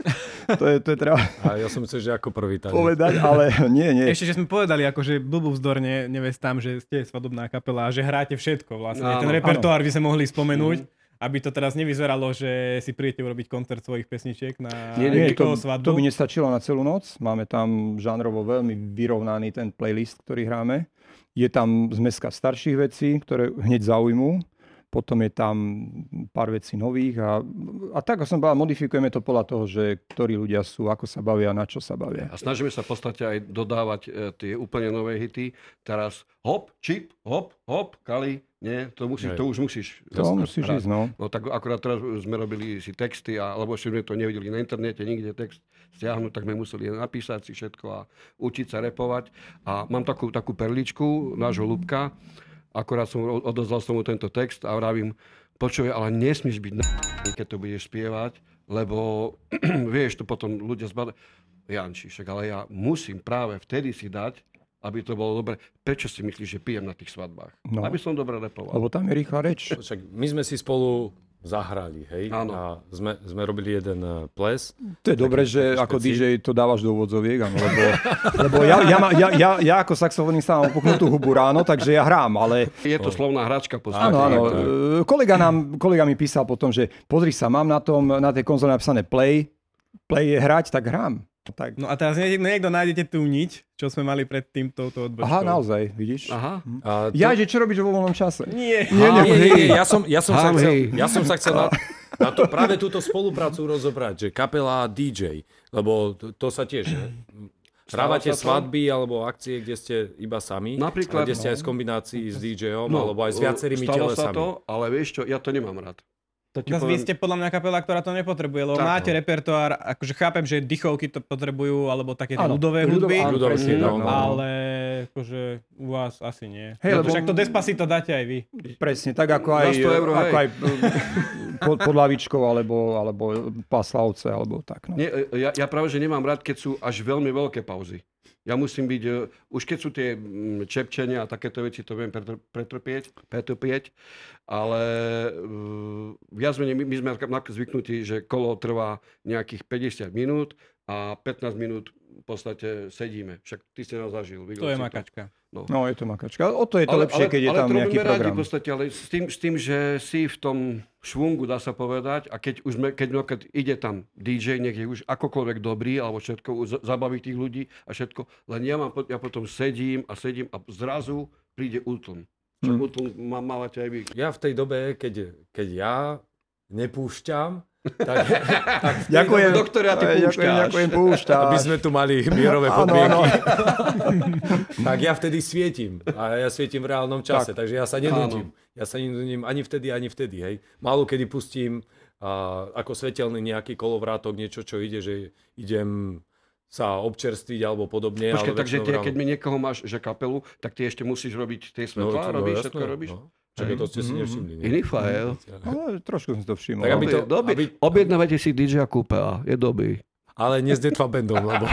Speaker 2: to, je, to je treba
Speaker 4: A ja som chcel, že ako prvý tanec.
Speaker 2: povedať, ale [laughs] nie, nie.
Speaker 5: Ešte, že sme povedali akože blbú vzdorne nevestám, že ste svadobná kapela a že hráte všetko vlastne.
Speaker 3: Áno.
Speaker 5: Ten repertoár by sme mohli spomenúť, aby to teraz nevyzeralo, že si príjete urobiť koncert svojich pesničiek na
Speaker 3: Nie,
Speaker 2: Nie, to,
Speaker 5: svadbu.
Speaker 2: to by nestačilo na celú noc. Máme tam žánrovo veľmi vyrovnaný ten playlist, ktorý hráme. Je tam zmeska starších vecí, ktoré hneď zaujmú. Potom je tam pár vecí nových a, a tak, ako som povedal, modifikujeme to podľa toho, že ktorí ľudia sú, ako sa bavia, na čo sa bavia.
Speaker 3: A snažíme sa v podstate aj dodávať e, tie úplne nové hity. Teraz hop, čip, hop, hop, kali, nie, to, musíš, to už musíš.
Speaker 2: To musíš
Speaker 3: hrať.
Speaker 2: ísť, no.
Speaker 3: No tak akurát teraz sme robili si texty, a, lebo ešte sme to nevideli na internete, nikde text stiahnuť, tak sme museli napísať si všetko a učiť sa repovať. A mám takú, takú perličku nášho Lubka, akorát som odozdal som mu tento text a vravím, počuj, ale nesmieš byť na [laughs] keď to budeš spievať, lebo [clears throat] vieš, to potom ľudia zbadajú. Janči, však ale ja musím práve vtedy si dať, aby to bolo dobre. Prečo si myslíš, že pijem na tých svadbách?
Speaker 2: No.
Speaker 3: Aby som dobre repoval.
Speaker 2: Lebo tam je rýchla reč.
Speaker 4: Však my sme si spolu zahrali, hej?
Speaker 3: Áno.
Speaker 4: A sme, sme robili jeden eh, ples.
Speaker 2: To je dobré, že
Speaker 4: taký
Speaker 2: ako. DJ to dávaš do úvodzoviek, áno, lebo, [laughs] lebo ja, ja, má- ja, ja, ja ako saxofonista mám puknutú hubu ráno, takže ja hrám, ale
Speaker 3: Je to slovná hračka podstate.
Speaker 2: Áno, áno.
Speaker 4: tak, tak.
Speaker 2: E, Kolega, nám, kolega mi písal potom, že pozri sa, mám na tom, na tej konzole napísané play, play je hrať, tak hrám. Tak.
Speaker 5: No a teraz niekto, nájdete tú niť, čo sme mali pred tým touto odbočkou.
Speaker 2: Aha, naozaj, vidíš?
Speaker 3: Aha.
Speaker 4: A to...
Speaker 2: Ja, že čo robíš vo voľnom čase?
Speaker 5: Nie.
Speaker 4: Nie, nie, nie, nie, ja som, ja som, sa,
Speaker 3: Ham,
Speaker 4: chcel, ja som sa chcel na, [laughs] na tú, práve túto spoluprácu rozobrať, že kapela DJ, lebo to, to sa tiež... Hrávate
Speaker 3: sa to?
Speaker 4: svadby alebo akcie, kde ste iba sami,
Speaker 3: Napríklad,
Speaker 4: kde ste
Speaker 3: no.
Speaker 4: aj s kombinácií s DJom, alebo aj s viacerými
Speaker 3: stalo sa
Speaker 4: telesami.
Speaker 3: to, ale vieš čo, ja to nemám rád. To ti
Speaker 5: Zas vy
Speaker 3: poviem-
Speaker 5: ste podľa mňa kapela, ktorá to nepotrebuje, lebo
Speaker 3: Tak,
Speaker 5: máte
Speaker 3: no.
Speaker 5: repertoár, akože chápem, že dychovky to potrebujú, alebo také
Speaker 2: Áno, ľudové
Speaker 5: hudby,
Speaker 2: áno,
Speaker 4: Ľudové,
Speaker 2: presne
Speaker 4: no,
Speaker 2: tak,
Speaker 4: no.
Speaker 5: ale akože u vás asi nie.
Speaker 2: Hej,
Speaker 5: no,
Speaker 2: lebo-
Speaker 5: Však to Despacito dáte aj vy.
Speaker 2: Presne, tak ako aj,
Speaker 3: Za 100 eur,
Speaker 2: ako
Speaker 3: hej.
Speaker 2: aj [laughs] pod, pod lavičkou, alebo, alebo paslavce, alebo tak. No.
Speaker 3: Nie, ja, ja práve, že nemám rád, keď sú až veľmi veľké pauzy. Ja musím byť, e, už keď sú tie čepčenia a takéto veci, to viem pretr- pretrpieť, pretrpieť, ale uh, viac menej my, sme zvyknutí, že kolo trvá nejakých 50 minút a 15 minút v podstate sedíme. Však ty si nás zažil.
Speaker 5: To je makačka.
Speaker 2: No, je to makačka. O to je to lepšie, keď je
Speaker 3: ale
Speaker 2: tam
Speaker 3: to
Speaker 2: nejaký program.
Speaker 3: v podstate, ale s tým, s tým, že si v tom švungu, dá sa povedať, a keď už sme, keď napríklad ide tam DJ, nech je už akokoľvek dobrý, alebo všetko, zabaví tých ľudí a všetko, len ja, mám, ja potom sedím a sedím a zrazu príde útlm. Čo
Speaker 2: Hmm.
Speaker 3: útlm má, mávate aj vy.
Speaker 4: Ja v tej dobe, keď, keď ja nepúšťam, tak, tak
Speaker 2: Ďakujem.
Speaker 4: dobe,
Speaker 3: Doktor, ja ty
Speaker 2: ďakujem, ďakujem, púšťaš.
Speaker 4: aby sme tu mali mierové podmienky, [laughs] tak ja vtedy svietim. A ja svietim v reálnom čase,
Speaker 2: Tak.
Speaker 4: takže ja sa nenudím. Ja sa nenudím ani vtedy, ani vtedy. Hej. Málo kedy pustím a, ako svetelný nejaký kolovrátok, niečo, čo ide, že idem sa občerstviť alebo podobne.
Speaker 3: Počkaj,
Speaker 4: ale
Speaker 3: takže
Speaker 4: ráno-
Speaker 3: keď mi niekoho máš, že kapelu, tak ty ešte musíš robiť tie svetlá,
Speaker 4: to-
Speaker 3: robíš,
Speaker 4: jasné,
Speaker 3: všetko robíš?
Speaker 4: No. Čakaj, to ste si nevšimli. nie?
Speaker 3: Iný file.
Speaker 2: Ale trošku som si to všimol.
Speaker 4: Tak to- aby-
Speaker 3: Objednávajte si DJ Kúpela, je dobrý.
Speaker 4: Ale nie s Detva Bandom, lebo... [laughs]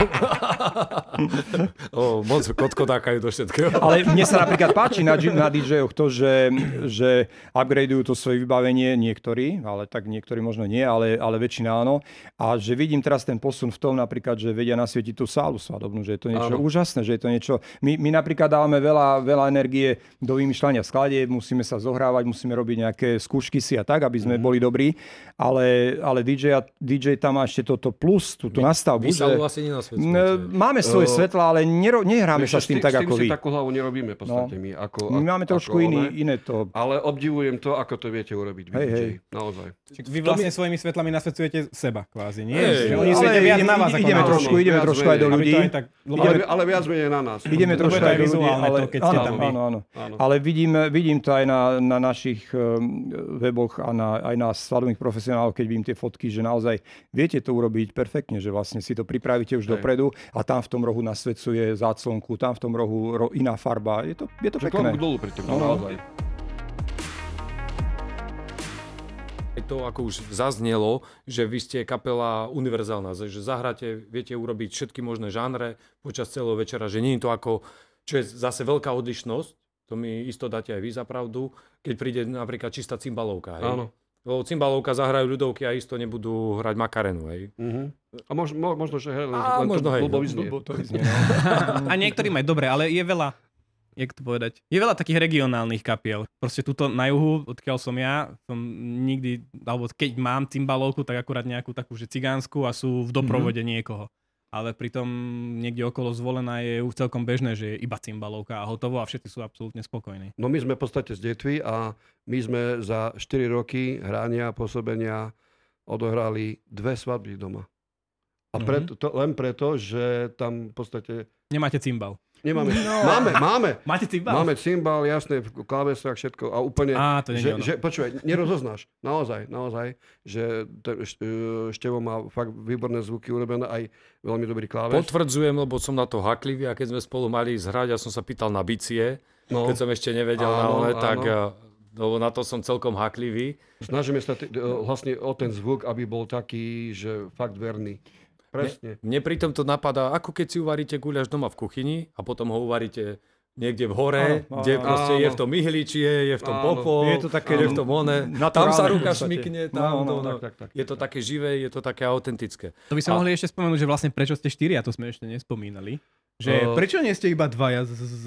Speaker 4: o, moc kotkotákajú do všetkého.
Speaker 2: Ale mne sa napríklad páči na, na DJ-och to, že, že upgradeujú to svoje vybavenie niektorí, ale tak niektorí možno nie, ale, ale väčšina áno. A že vidím teraz ten posun v tom napríklad, že vedia nasvietiť tú sálu svadobnú, že je to niečo
Speaker 3: Áno.
Speaker 2: úžasné, že je to niečo... My, my napríklad dávame veľa, veľa energie do vymýšľania skladieb, musíme sa zohrávať, musíme robiť nejaké skúšky si a tak, aby sme boli dobrí, ale, ale DJ, a- DJ tam má ešte toto plus, túto nastavbu.
Speaker 4: Vy
Speaker 2: že-
Speaker 4: sa asi
Speaker 2: N-
Speaker 4: nenasvedcujete.
Speaker 2: Máme svoje
Speaker 3: O,
Speaker 2: svetla, ale nero, nehráme sa s tým tak ako
Speaker 3: si
Speaker 2: vy.
Speaker 3: takú hlavu nerobíme v podstate my. Ako,
Speaker 2: My máme trošku
Speaker 3: ako
Speaker 2: iný,
Speaker 3: one.
Speaker 2: iné to.
Speaker 3: Ale obdivujem to, ako to viete urobiť.
Speaker 2: Hej, hej.
Speaker 3: Naozaj.
Speaker 5: Vy vlastne svojimi svetlami nasvedcujete seba kvázi, nie?
Speaker 4: Hej,
Speaker 5: Že oni viac
Speaker 2: ideme-
Speaker 5: na vás
Speaker 2: ideme trošku, ideme trošku aj do ľudí.
Speaker 3: Ale, viac menej na nás.
Speaker 2: Ideme trošku aj do ľudí,
Speaker 5: vizuálne
Speaker 2: ale. Ale vidím, vidím to aj na, na našich um, weboch a na, aj na svadobných profesionálov, keď vidím tie fotky, že naozaj viete to urobiť perfektne, že vlastne si to pripravíte už
Speaker 3: Hej.
Speaker 2: dopredu a tam v tom rohu nasvedcuje záclonku, tam v tom rohu ro, iná farba. Je to, je to
Speaker 3: Že
Speaker 2: pekné.
Speaker 3: dolu pri tom,
Speaker 2: No, no.
Speaker 3: naozaj.
Speaker 4: To ako už zaznelo, že vy ste kapela univerzálna, že zahráte, viete urobiť všetky možné žánre počas celého večera, že nie je to ako, čo je zase veľká odlišnosť, to mi isto dáte aj vy za pravdu, keď príde napríklad čistá cymbalovka, hej?
Speaker 3: Áno.
Speaker 4: Lebo cymbalovka zahrajú ľudovky a isto nebudú hrať makarenu, hej.
Speaker 3: Uh-huh. A mož, mo, možno, že hej, len,
Speaker 4: A
Speaker 3: len
Speaker 4: možno
Speaker 3: to
Speaker 4: hej,
Speaker 3: blbo
Speaker 4: no,
Speaker 3: vyznie.
Speaker 2: Blbo to vyznie, [laughs] no.
Speaker 5: A niektorým aj dobre, ale je veľa, jak to povedať, je veľa takých regionálnych kapiel. Proste tuto na juhu, odkiaľ som ja, som nikdy, alebo keď mám cymbalovku, tak akurát nejakú takú, že cigánsku a sú v doprovode
Speaker 3: Mhm.
Speaker 5: niekoho. Ale pritom niekde okolo zvolená je už celkom bežné, že je iba cymbalovka a hotovo a všetci sú absolútne spokojní.
Speaker 3: No my sme v podstate z detvy a my sme za 4 roky hrania a pôsobenia odohrali dve svadby doma. A
Speaker 5: Mhm.
Speaker 3: preto, to, len preto, že tam v podstate
Speaker 5: Nemáte cymbal.
Speaker 3: Nemáme, máme, máme,
Speaker 5: Máte cymbal?
Speaker 3: máme cymbal, jasné, v klávesách, všetko a úplne,
Speaker 5: Á, to nie je
Speaker 3: že,
Speaker 5: ono.
Speaker 3: že, počúvaj, nerozoznáš, naozaj, naozaj, že ten Š- e, Števo má fakt výborné zvuky urobené, aj veľmi dobrý kláves.
Speaker 4: Potvrdzujem, lebo som na to haklivý a keď sme spolu mali zhrať, ja som sa pýtal na bicie,
Speaker 3: no,
Speaker 4: keď som ešte nevedel na
Speaker 3: Áno,
Speaker 4: one,
Speaker 3: áno.
Speaker 4: tak eh, lebo na to som celkom haklivý.
Speaker 3: snažíme sa t- e, vlastne o ten zvuk, aby bol taký, že fakt verný. Presne.
Speaker 4: Mne pritom to napadá, ako keď si uvaríte guľaš doma v kuchyni a potom ho uvaríte niekde v hore,
Speaker 2: Áno, áno,
Speaker 4: kde
Speaker 2: áno.
Speaker 4: proste je v
Speaker 3: Áno.
Speaker 4: tom ihličie, je v tom
Speaker 3: Áno.
Speaker 4: popo,
Speaker 2: Je to také
Speaker 4: je v tom one. Tam sa ruka šmykne,
Speaker 2: No,
Speaker 4: tam
Speaker 2: no,
Speaker 4: to, no.
Speaker 3: tak, tak, tak,
Speaker 4: Je to
Speaker 3: tak.
Speaker 4: také živé, je to také autentické.
Speaker 5: To by sme
Speaker 4: A-
Speaker 5: mohli ešte spomenúť, že vlastne prečo ste štyria, to sme ešte nespomínali. Že
Speaker 3: Uh,
Speaker 5: prečo nie ste iba dvaja s, s,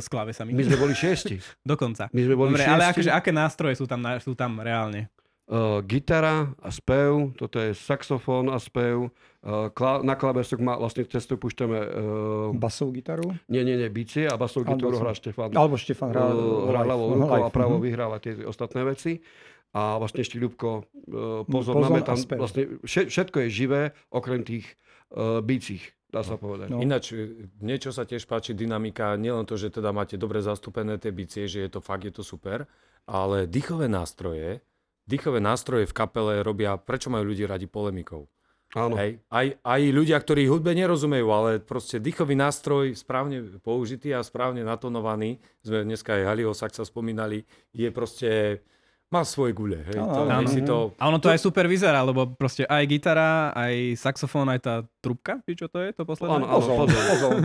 Speaker 5: s klávesami?
Speaker 3: My sme boli šiesti. [laughs]
Speaker 5: Dokonca.
Speaker 3: My sme boli
Speaker 5: Dobre,
Speaker 3: šiesti.
Speaker 5: ale akože aké nástroje sú tam, sú tam reálne?
Speaker 3: Uh, gitara a spev, toto je saxofón a spev. Uh, klá, na klávesok má vlastne cez to púšťame... Uh,
Speaker 2: Basovú gitaru?
Speaker 3: nie, nie, nie, bicie a basovú gitaru hrá Štefan.
Speaker 2: Alebo Štefan hrá,
Speaker 3: Uh, hrá
Speaker 2: live,
Speaker 3: ľavou
Speaker 2: no,
Speaker 3: rukou a pravou
Speaker 2: mhm.
Speaker 3: vyhráva tie ostatné veci. A vlastne ešte Ľubko, uh, pozor,
Speaker 2: Pozor
Speaker 3: máme tam vlastne vše- všetko je živé, okrem tých uh, bicích, dá sa povedať.
Speaker 2: No.
Speaker 4: Ináč, e, niečo sa tiež páči, dynamika, nielen to, že teda máte dobre zastúpené tie bicie, že je to fakt, je to super, ale dýchové nástroje, dýchové nástroje v kapele robia, prečo majú ľudí radi polemikou?
Speaker 3: Áno.
Speaker 4: Hej. Aj, aj ľudia, ktorí hudbe nerozumejú, ale proste dýchový nástroj správne použitý a správne natonovaný, sme dneska aj Halio Saxa spomínali, je proste, má svoje gule. Hej. To,
Speaker 2: áno.
Speaker 4: hej, si to,
Speaker 5: A ono to aj super vyzerá, lebo proste aj gitara, aj saxofón, aj tá trubka, či čo to je, to posledné?
Speaker 3: Áno,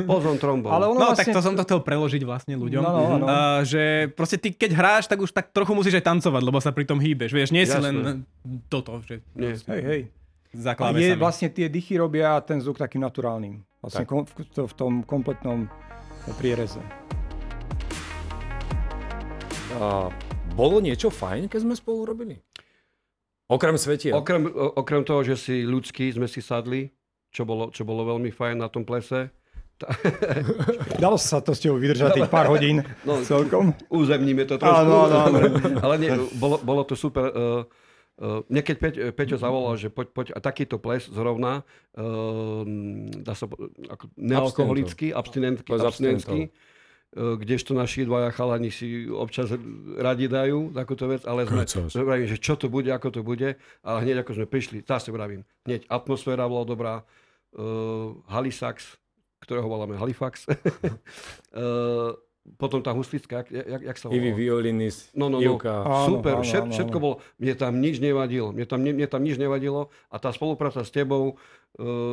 Speaker 2: pozor,
Speaker 3: trombón.
Speaker 2: Ale ono
Speaker 5: No
Speaker 2: vlastne...
Speaker 5: tak to som to chcel preložiť vlastne ľuďom.
Speaker 2: No, no, no.
Speaker 5: Uh, že proste ty keď hráš, tak už tak trochu musíš aj tancovať, lebo sa pri tom hýbeš. Vieš, nie si
Speaker 3: Jasné.
Speaker 5: len toto, že
Speaker 3: Nie.
Speaker 2: Hej, hej.
Speaker 5: za
Speaker 2: A je vlastne tie dychy robia ten zvuk takým naturálnym. Vlastne
Speaker 4: Tak.
Speaker 2: kom, v, to, v tom kompletnom priereze.
Speaker 4: a, bolo niečo fajn, keď sme spolu robili? Okrem svetiel.
Speaker 3: Okrem, o- okrem toho, že si ľudský sme si sadli, čo bolo, čo bolo veľmi fajn na tom plese, [laughs]
Speaker 2: Dalo sa to s tebou vydržať tých pár hodín
Speaker 3: No.
Speaker 2: celkom.
Speaker 3: uzemníme to trošku.
Speaker 2: Áno, áno, áno. [laughs]
Speaker 3: Ale nie, bolo, bolo to super. Uh, uh, niekedy Peť, Peťo zavolal, že poď, poď, a takýto ples zrovna, uh, dá sa, ako nealkoholický, abstinentský, abstinentský, kdežto naši dvaja chalani si občas radi dajú takúto vec, ale sme, sme vravím, že čo to bude, ako to bude, a hneď ako sme prišli, zase vravím, hneď atmosféra bola dobrá, uh, Halifax, ktorého voláme Halifax, uh, [laughs] potom tá huslická, jak, jak, jak sa
Speaker 4: Ivy,
Speaker 3: volala?
Speaker 4: violinis,
Speaker 3: No, no, no.
Speaker 4: Ivka.
Speaker 2: Áno,
Speaker 3: Super,
Speaker 2: áno,
Speaker 3: všet,
Speaker 2: áno,
Speaker 3: všetko bolo, mne tam nič nevadilo, mne tam, ne- mne tam nič nevadilo a tá spolupráca s tebou, uh,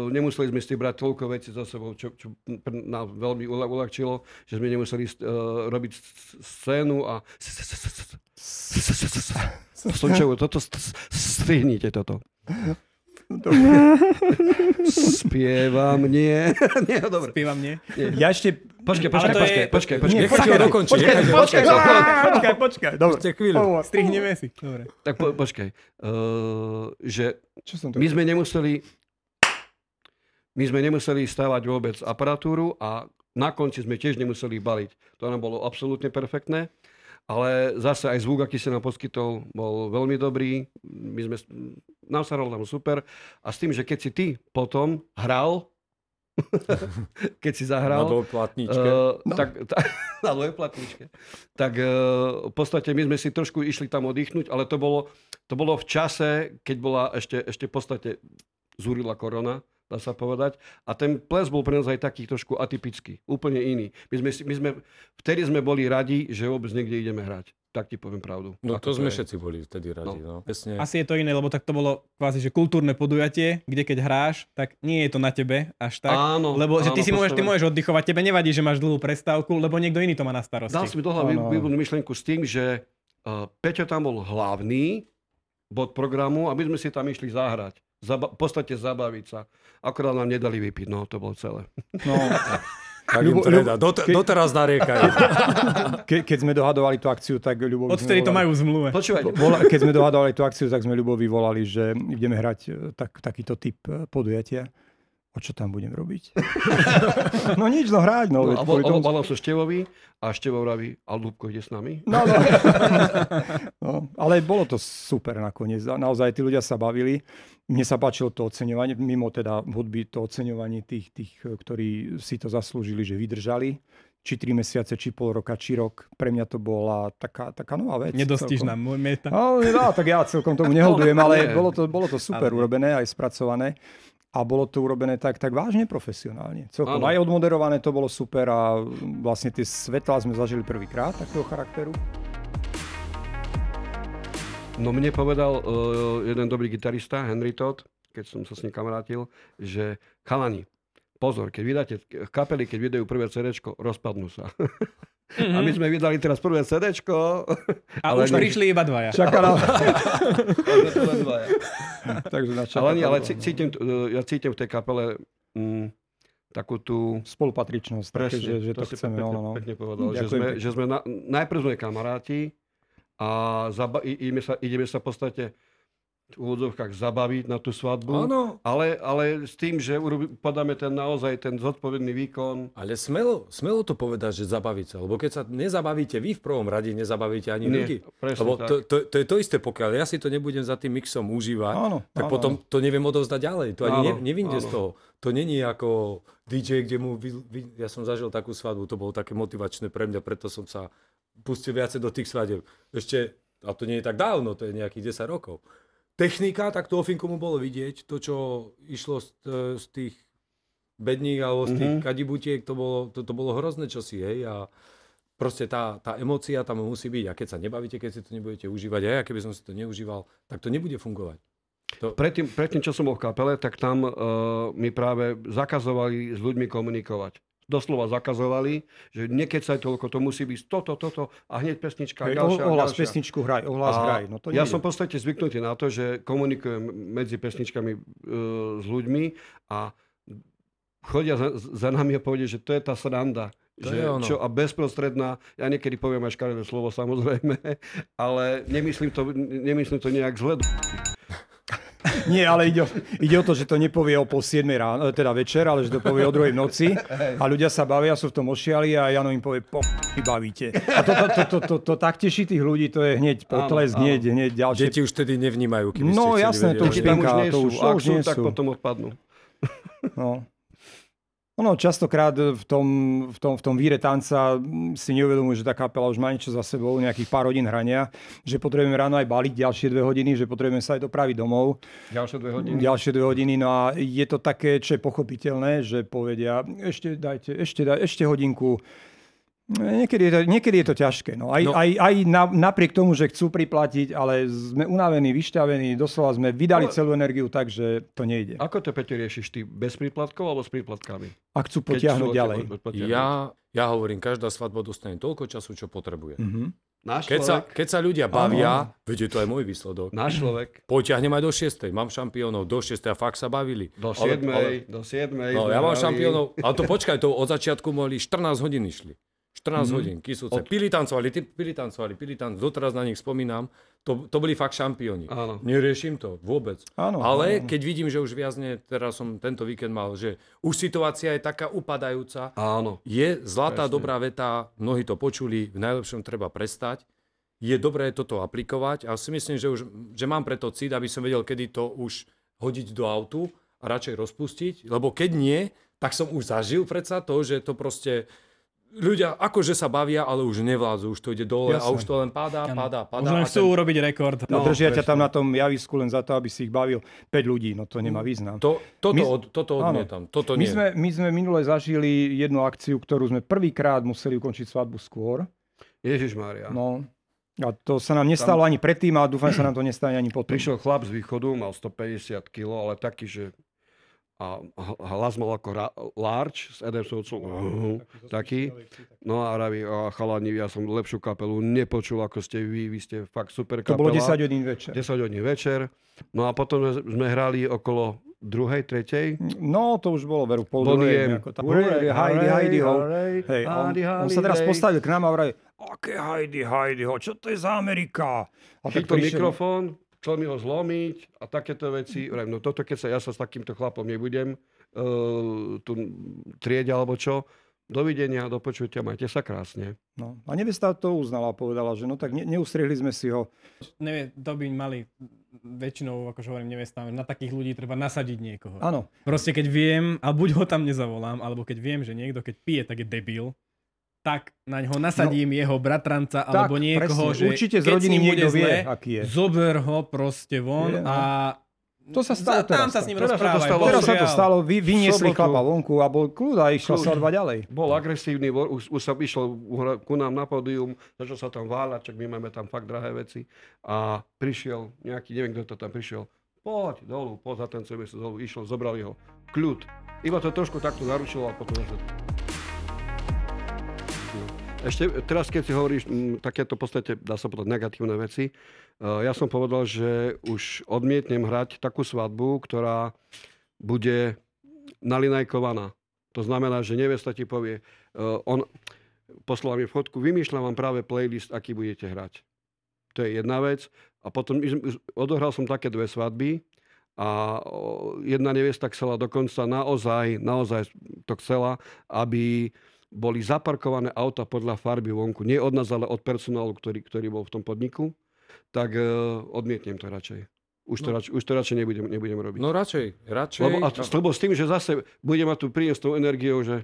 Speaker 3: nemuseli sme si brať toľko vecí za sebou, čo, čo nám veľmi uľa- uľahčilo, že sme nemuseli uh, robiť scénu a Slnčevo, toto st- st- strihnite toto. Spievam, nie. nie, no dobre.
Speaker 5: Spievam, nie?
Speaker 2: Ja ešte...
Speaker 3: Počkaj, počkaj,
Speaker 5: to je-
Speaker 3: počkaj, počkaj, počkaj.
Speaker 2: Nie,
Speaker 4: Nechaj ho
Speaker 2: počkaj,
Speaker 4: dokončiť.
Speaker 2: počkaj, počkaj, počkaj, počkaj, dobre.
Speaker 4: Ešte chvíľu.
Speaker 5: Strihneme si. Dobre.
Speaker 3: Tak po, počkaj. Uh, že
Speaker 2: Čo som to...
Speaker 3: My sme nemuseli my sme nemuseli stavať vôbec aparatúru a na konci sme tiež nemuseli baliť. To nám bolo absolútne perfektné. Ale zase aj zvuk, aký si nám poskytol, bol veľmi dobrý. My sme, nám sa hralo tam super. A s tým, že keď si ty potom hral, [laughs] keď si
Speaker 4: Na
Speaker 3: zahral,
Speaker 4: dvojplatničke.
Speaker 3: Uh, no. tak, [laughs] ta, na dvojplatničke. Tak uh, v podstate my sme si trošku išli tam oddychnúť, ale to bolo, to bolo v čase, keď bola ešte, ešte v podstate zúrila korona, dá sa povedať. A ten ples bol pre nás aj taký trošku atypický, úplne iný. My sme, my sme, vtedy sme boli radi, že vôbec niekde ideme hrať. Tak ti poviem pravdu.
Speaker 4: No
Speaker 3: Ako
Speaker 4: to sme
Speaker 3: je.
Speaker 4: všetci boli vtedy radi. No. Presne.
Speaker 5: Asi je to iné, lebo tak to bolo kvázi, že kultúrne podujatie, kde keď hráš, tak nie je to na tebe až tak.
Speaker 3: Áno,
Speaker 5: lebo že ty
Speaker 3: áno,
Speaker 5: si môžeš, ty môžeš oddychovať, tebe nevadí, že máš dlhú prestávku, lebo niekto iný to má na starosti.
Speaker 3: Dal si mi do hlavy
Speaker 2: Áno.
Speaker 3: výbornú myšlienku s tým, že uh, Peťo tam bol hlavný bod programu, aby sme si tam išli zahrať. Zaba- v podstate zabaviť sa. Akorát nám nedali vypiť, no to bolo celé.
Speaker 2: No, [laughs]
Speaker 4: Tak im
Speaker 2: Ľubo-
Speaker 4: treda.
Speaker 2: Ľubo-
Speaker 4: Dot-
Speaker 2: keď-
Speaker 4: doteraz nariekajú. [laughs]
Speaker 2: ke, keď sme dohadovali tú akciu, tak Ľubovi
Speaker 5: Odvtedy to majú v zmluve.
Speaker 3: Počúvajte,
Speaker 2: Vola, keď sme dohadovali tú akciu, tak sme Ľubovi volali, že ideme hrať e, tak, takýto typ e, podujatia. O čo tam budem robiť? [laughs] no nič, no hrať. No,
Speaker 3: no, a vol,
Speaker 2: tomu-
Speaker 3: volal som Števovi a Števo vraví, a Ľubko ide s nami?
Speaker 2: No, no. no, ale bolo to super nakoniec. Naozaj tí ľudia sa bavili. Mne sa páčilo to oceňovanie, mimo teda hudby, to oceňovanie tých, tých, eh, ktorí si to zaslúžili, že vydržali. Či tri mesiace, či pol roka, či rok. Pre mňa to bola taká, taká nová vec.
Speaker 5: Nedostíš
Speaker 2: celkom.
Speaker 5: meta.
Speaker 2: No, no, tak ja celkom tomu neholdujem, [laughs] ale bolo to, bolo to super
Speaker 5: Ale
Speaker 2: urobené, aj spracované. A bolo to urobené tak, tak vážne profesionálne. Celkom aj odmoderované to bolo super a vlastne tie svetlá sme zažili prvýkrát takého charakteru.
Speaker 3: No mne povedal uh, jeden dobrý gitarista, Henry Todd, keď som sa s ním kamarátil, že chalani, pozor, keď vydáte kapely, keď vydajú prvé CD, rozpadnú sa.
Speaker 5: Mhm. [laughs]
Speaker 3: A my sme vydali teraz prvé CD.
Speaker 5: A [laughs] už prišli iba dvaja.
Speaker 3: Ale, [laughs]
Speaker 2: Takže na
Speaker 3: ale, nie, ale cí- cítim, uh, ja cítim v tej kapele mm, takú tú...
Speaker 2: Spolupatričnosť, také, že, že to,
Speaker 3: si
Speaker 2: chceme.
Speaker 3: pekne,
Speaker 2: No, no, no.
Speaker 3: pekne povedal. Že sme, že sme na, najprv sme kamaráti a zaba, i- ideme, sa, ideme sa v podstate v úvodzovkách zabaviť na tú svadbu.
Speaker 4: Áno.
Speaker 3: Ale, ale s tým, že urobi, podáme ten naozaj ten zodpovedný výkon.
Speaker 4: Ale smelo, smelo to povedať, že zabaviť sa. Lebo keď sa nezabavíte vy v prvom rade, nezabavíte ani
Speaker 3: Nie,
Speaker 4: ľudí.
Speaker 3: presne
Speaker 4: Lebo
Speaker 3: tak.
Speaker 4: to, to, to, je to isté, pokiaľ ja si to nebudem za tým mixom užívať,
Speaker 2: Áno,
Speaker 4: tak
Speaker 2: áno,
Speaker 4: potom to neviem odovzdať ďalej. To ani ne,
Speaker 3: Áno,
Speaker 4: nevinde
Speaker 3: áno.
Speaker 4: z toho. To není ako DJ, kde mu... Vy, vy, ja som zažil takú svadbu, to bolo také motivačné pre mňa, preto som sa pustil viacej do tých svadieb. Ešte, a to nie je tak dávno, to je nejakých 10 rokov. Technika, tak to ofinku mu bolo vidieť, to, čo išlo z, e, z tých bedník alebo z tých
Speaker 3: Mhm.
Speaker 4: mm-hmm. kadibutiek, to bolo, to, to bolo hrozné čosi, hej, a proste tá, tá emócia tam musí byť. A keď sa nebavíte, keď si to nebudete užívať, a ja keby som si to neužíval, tak to nebude fungovať.
Speaker 3: Predtým, predtým, čo som bol v kapele, tak tam uh, mi práve zakazovali s ľuďmi komunikovať. Doslova zakazovali, že nekecaj toľko, to musí byť toto, toto a hneď pesnička,
Speaker 2: Hej,
Speaker 3: ďalšia,
Speaker 2: ohlas
Speaker 3: ďalšia.
Speaker 2: pesničku hraj, ohlas
Speaker 3: A
Speaker 2: hraj. No to
Speaker 3: ja
Speaker 2: nejde.
Speaker 3: som v podstate zvyknutý na to, že komunikujem medzi pesničkami e, s ľuďmi a chodia za, za nami a povedia, že to je tá sranda.
Speaker 4: To
Speaker 3: že, čo, a bezprostredná, ja niekedy poviem aj škaredé slovo samozrejme, [laughs] ale nemyslím to, nemyslím to nejak zle.
Speaker 2: Nie, ale ide, o- ide o to, že to nepovie o pol 7 ráno, e, teda večer, ale že to povie o druhej noci a ľudia sa bavia, sú v tom ošiali a Jano im povie, po bavíte. A to, to, to, to, to, to tak teší tých ľudí, to je hneď potles, hneď, hneď ďalšie.
Speaker 4: Deti už tedy nevnímajú, keby ste
Speaker 2: No, jasné, to už
Speaker 3: tam už nie
Speaker 2: to
Speaker 3: sú,
Speaker 2: už- to
Speaker 3: ak sú, tak potom odpadnú.
Speaker 2: No. Ono častokrát v tom, v, tom, v tom víre tanca mm, si neuvedomujú, že tá kapela už má niečo za sebou, nejakých pár hodín hrania, že potrebujeme ráno aj baliť ďalšie dve hodiny, že potrebujeme sa aj dopraviť domov.
Speaker 3: Ďalšie dve hodiny.
Speaker 2: Ďalšie dve hodiny, no a je to také, čo je pochopiteľné, že povedia, ešte dajte, ešte, daj, ešte hodinku. Niekedy je to, niekedy je to ťažké. No. Aj,
Speaker 4: No.
Speaker 2: aj, aj na, napriek tomu, že chcú priplatiť, ale sme unavení, vyšťavení, doslova sme vydali
Speaker 3: Ale-
Speaker 2: celú energiu tak, že to nejde.
Speaker 3: Ako to, Peťo, riešiš ty? Bez príplatkov alebo s príplatkami?
Speaker 2: A chcú potiahnuť ďalej.
Speaker 3: potiahnuť.
Speaker 4: Ja, ja hovorím, každá svadba dostane toľko času, čo potrebuje.
Speaker 2: Mhm.
Speaker 3: Náš
Speaker 4: Keď sa,
Speaker 3: človek,
Speaker 4: keď sa ľudia bavia, viete, to je môj výsledok.
Speaker 3: náš človek
Speaker 4: Poťahnem aj do 6. Mám šampiónov do 6. a fakt sa bavili.
Speaker 3: do
Speaker 4: Ale-
Speaker 3: 7.
Speaker 4: ale-
Speaker 3: do 7.
Speaker 4: No, ja mám šampiónov, ale to počkaj, to od začiatku mohli 14 hodín išli. 14 hodín, kysúce.
Speaker 3: Od-
Speaker 4: Pili tancovali, ty, pili tancovali, pili tancovali. Doteraz na nich spomínam. To, to boli fakt šampióni.
Speaker 3: Áno.
Speaker 4: Neriešim to vôbec.
Speaker 2: Áno,
Speaker 4: Ale
Speaker 2: áno.
Speaker 4: keď vidím, že už viazne, teraz som tento víkend mal, že už situácia je taká upadajúca,
Speaker 3: Áno.
Speaker 4: je zlatá
Speaker 3: Presne.
Speaker 4: dobrá veta, mnohí to počuli, v najlepšom treba prestať. Je dobré toto aplikovať a si myslím, že, už, že mám preto cít, aby som vedel, kedy to už hodiť do autu a radšej rozpustiť, lebo keď nie, tak som už zažil predsa to, že to proste ľudia akože sa bavia, ale už nevládzu, už to ide dole a
Speaker 2: Jasné.
Speaker 4: už to len padá, padá, padá.
Speaker 5: Možno len
Speaker 4: a
Speaker 5: chcú urobiť rekord.
Speaker 2: No,
Speaker 3: No,
Speaker 2: držia ťa tam na tom javisku len za to, aby si ich bavil 5 ľudí. No to nemá význam.
Speaker 4: to, toto,
Speaker 2: My-
Speaker 4: od, toto
Speaker 2: áno.
Speaker 4: odmietam, toto
Speaker 2: My
Speaker 4: nie.
Speaker 2: sme, my sme minule zažili jednu akciu, ktorú sme prvýkrát museli ukončiť svadbu skôr.
Speaker 3: Ježiš Mária.
Speaker 2: No, a to sa nám nestalo ani predtým a dúfam, že sa nám to nestane ani potom.
Speaker 3: Prišiel chlap z východu, mal 150 kg, ale taký, že... a hlas mal ako ra- large s Adamsovcom, taký. No a vraví, a chalani, ja som lepšiu kapelu nepočul, ako ste vy, vy ste fakt super
Speaker 2: To
Speaker 3: kapela.
Speaker 2: bolo 10 hodín večer.
Speaker 3: 10 hodín večer. No a potom sme- hrali okolo druhej, tretej.
Speaker 2: No, to už bolo veru pol druhej, Heidi, Heidi, ho. Hej, on, sa teraz postavil k nám a vraví, aké Heidi, Heidi, ho, čo to je za Amerika? A prišiel-
Speaker 3: mikrofón, chcel mi ho zlomiť a takéto veci. Vrajím, no toto, keď sa ja sa s takýmto chlapom nebudem uh, tu trieť alebo čo, dovidenia, do počutia, majte sa krásne.
Speaker 2: No. A nevesta to uznala a povedala, že no tak ne, neustriehli sme si ho.
Speaker 5: Nevie, to by mali väčšinou, akože hovorím nevestám, na takých ľudí treba nasadiť niekoho.
Speaker 2: Áno,
Speaker 5: Proste keď viem, a buď ho tam nezavolám, alebo keď viem, že niekto keď pije, tak je debil, tak na ňo nasadím jeho bratranca alebo niekoho,
Speaker 2: presne.
Speaker 5: že
Speaker 2: Určite z rodiny
Speaker 5: s ním
Speaker 2: niekto
Speaker 5: bude
Speaker 2: vie,
Speaker 5: zle,
Speaker 2: aký je.
Speaker 5: zober ho proste von
Speaker 2: Je, no.
Speaker 5: a
Speaker 2: To sa stalo
Speaker 5: tam
Speaker 2: teraz,
Speaker 5: sa s ním
Speaker 3: Teraz sa to
Speaker 5: rozprávaj.
Speaker 3: stalo.
Speaker 2: Teraz sa to stalo, vy, vyniesli chlapa vonku a bol kľud a išla
Speaker 3: Kľud.
Speaker 2: svadba ďalej.
Speaker 3: Bol agresívny, bol, už, už sa išiel ku nám na pódium, začal sa tam váľať, čak my máme tam fakt drahé veci. A prišiel nejaký, neviem kto to tam prišiel, poď dolu, poď za ten CBS dolu, išiel, zobrali ho. Kľud. Iba to trošku takto zaručilo a potom zase... Ešte teraz, keď si hovoríš m, takéto v podstate, dá sa povedať, negatívne veci, uh, ja som povedal, že už odmietnem hrať takú svadbu, ktorá bude nalinajkovaná. To znamená, že nevesta ti povie, uh, on poslal mi fotku, vymýšľam vám práve playlist, aký budete hrať. To je jedna vec. A potom odohral som také dve svadby a jedna nevesta chcela dokonca naozaj, naozaj to chcela, aby boli zaparkované auta podľa farby vonku. Nie od nás, ale od personálu, ktorý, ktorý bol v tom podniku. Tak uh, odmietnem to radšej. Už to,
Speaker 4: No.
Speaker 3: radšej, už to radšej nebudem, nebudem robiť.
Speaker 4: No radšej, radšej.
Speaker 3: Lebo, a t- lebo s tým, že zase bude mať tú príjem s tou energiou, že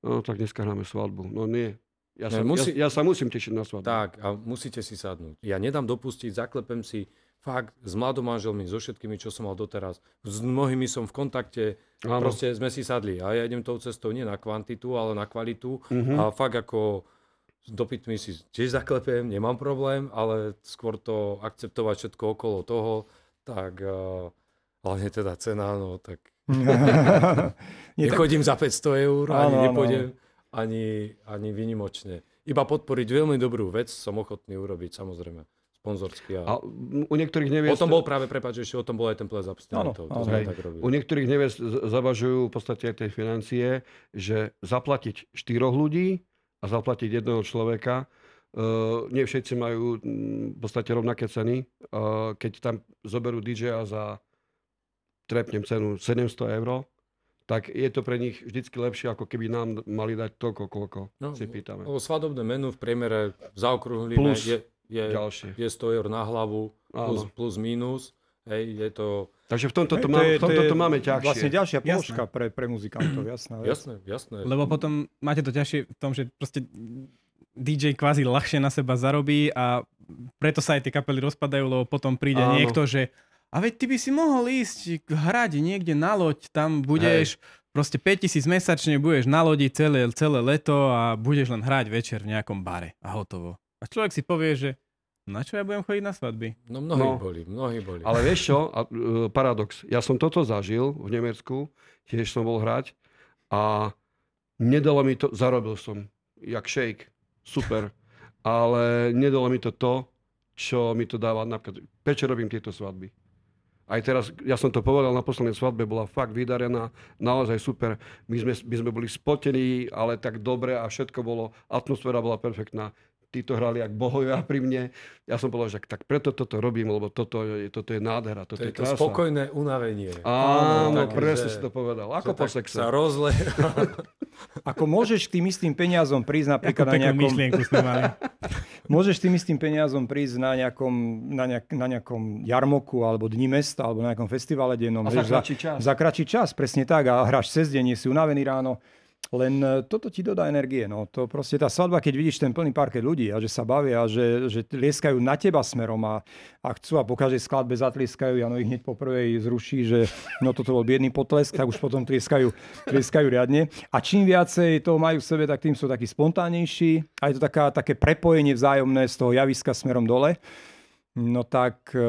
Speaker 3: no tak dneska hráme svadbu. No nie. Ja sa,
Speaker 4: Ne, musí-
Speaker 3: ja, ja sa musím tešiť na svadbu.
Speaker 4: Tak, a musíte si sadnúť. Ja nedám dopustiť, zaklepem si fakt s mladou manželmi, so všetkými, čo som mal doteraz. S mnohými som v kontakte,
Speaker 3: Áno.
Speaker 4: proste sme si sadli. A ja idem tou cestou nie na kvantitu, ale na kvalitu.
Speaker 3: Mhm.
Speaker 4: A fakt ako s dopytmi si tiež zaklepem, nemám problém, ale skôr to akceptovať všetko okolo toho, tak uh, hlavne teda cena, no tak [laughs] nechodím za 500 eur,
Speaker 2: Áno,
Speaker 4: ani nepôjdem, ani, ani vynimočne. Iba podporiť veľmi dobrú vec som ochotný urobiť, samozrejme, sponzorsky.
Speaker 3: A
Speaker 4: A...
Speaker 3: u niektorých
Speaker 4: O
Speaker 3: neviest...
Speaker 4: tom bol práve, prepáč, ešte o tom bol aj ten ples abstinentov.
Speaker 2: Áno,
Speaker 4: To
Speaker 3: áno.
Speaker 4: tak robili.
Speaker 3: U niektorých neviest zavažujú v podstate aj tie financie, že zaplatiť štyroch ľudí a zaplatiť jedného človeka, uh, nie všetci majú mm, v podstate rovnaké ceny. Uh, keď tam zoberú DJ-a za trepnem cenu 700 eur, tak je to pre nich vždycky lepšie, ako keby nám mali dať toľko, koľko
Speaker 4: No,
Speaker 3: si pýtame.
Speaker 4: Lebo svadobné menu v priemere zaokrúhlime
Speaker 3: Plus
Speaker 4: je, je,
Speaker 3: Ďalšie.
Speaker 4: je 100 eur na hlavu, plus,
Speaker 3: Áno.
Speaker 4: plus minus. Hej, je to...
Speaker 3: Takže v tomto to,
Speaker 2: Hej,
Speaker 3: má, v tomto to máme ťažšie.
Speaker 2: Vlastne ďalšia
Speaker 5: Jasné.
Speaker 2: položka pre, pre muzikantov, [clears throat] jasná vec.
Speaker 4: Jasné, jasné.
Speaker 5: Lebo potom máte to ťažšie v tom, že proste DJ kvázi ľahšie na seba zarobí a preto sa aj tie kapely rozpadajú, lebo potom príde
Speaker 3: Áno.
Speaker 5: niekto, že a veď ty by si mohol ísť hrať niekde na loď, tam budeš proste 5000 mesačne, budeš na lodi celé, celé leto a budeš len hrať večer v nejakom bare a hotovo. A človek si povie, že na čo ja budem chodiť na svadby?
Speaker 4: No mnohí
Speaker 3: No.
Speaker 4: boli, mnohí boli.
Speaker 3: Ale vieš čo, a, e, paradox, ja som toto zažil v Nemecku, tiež som bol hrať a nedalo mi to, zarobil som, jak shake, super, ale nedalo mi to to, čo mi to dáva, napríklad, prečo robím tieto svadby. Aj teraz, ja som to povedal na poslednej svadbe, bola fakt vydarená, naozaj super. My sme, my sme boli spotení, ale tak dobre a všetko bolo, atmosféra bola perfektná. Títo hrali jak bohovia [laughs] pri mne. Ja som povedal, že tak preto toto robím, lebo toto, je- toto je nádhera, toto
Speaker 4: to
Speaker 3: je,
Speaker 4: je to
Speaker 3: krása.
Speaker 4: spokojné unavenie.
Speaker 3: Áno,
Speaker 4: také,
Speaker 3: presne si to povedal. Ako po sexe.
Speaker 4: Sa rozle... [laughs]
Speaker 2: Ako môžeš tým istým peniazom prísť napríklad na nejakom...
Speaker 5: myšlienku sme mali. [laughs]
Speaker 2: Môžeš tým istým peniazom prísť na nejakom, na, nejak, na nejakom jarmoku alebo Dni mesta alebo na nejakom festivale dennom.
Speaker 3: A za kratší čas.
Speaker 2: Za kratší čas, presne tak. A hráš cez deň, nie si unavený ráno. Len e, toto ti dodá energie. No. To proste tá svadba, keď vidíš ten plný parket ľudí a že sa bavia, že, že lieskajú na teba smerom a, a chcú a po každej skladbe zatlieskajú, Jano ich hneď po prvej zruší, že no toto bol biedný potlesk, tak už potom tlieskajú, tlieskajú riadne. A čím viacej toho majú v sebe, tak tým sú takí spontánnejší. A je to taká, také prepojenie vzájomné z toho javiska smerom dole. No tak e,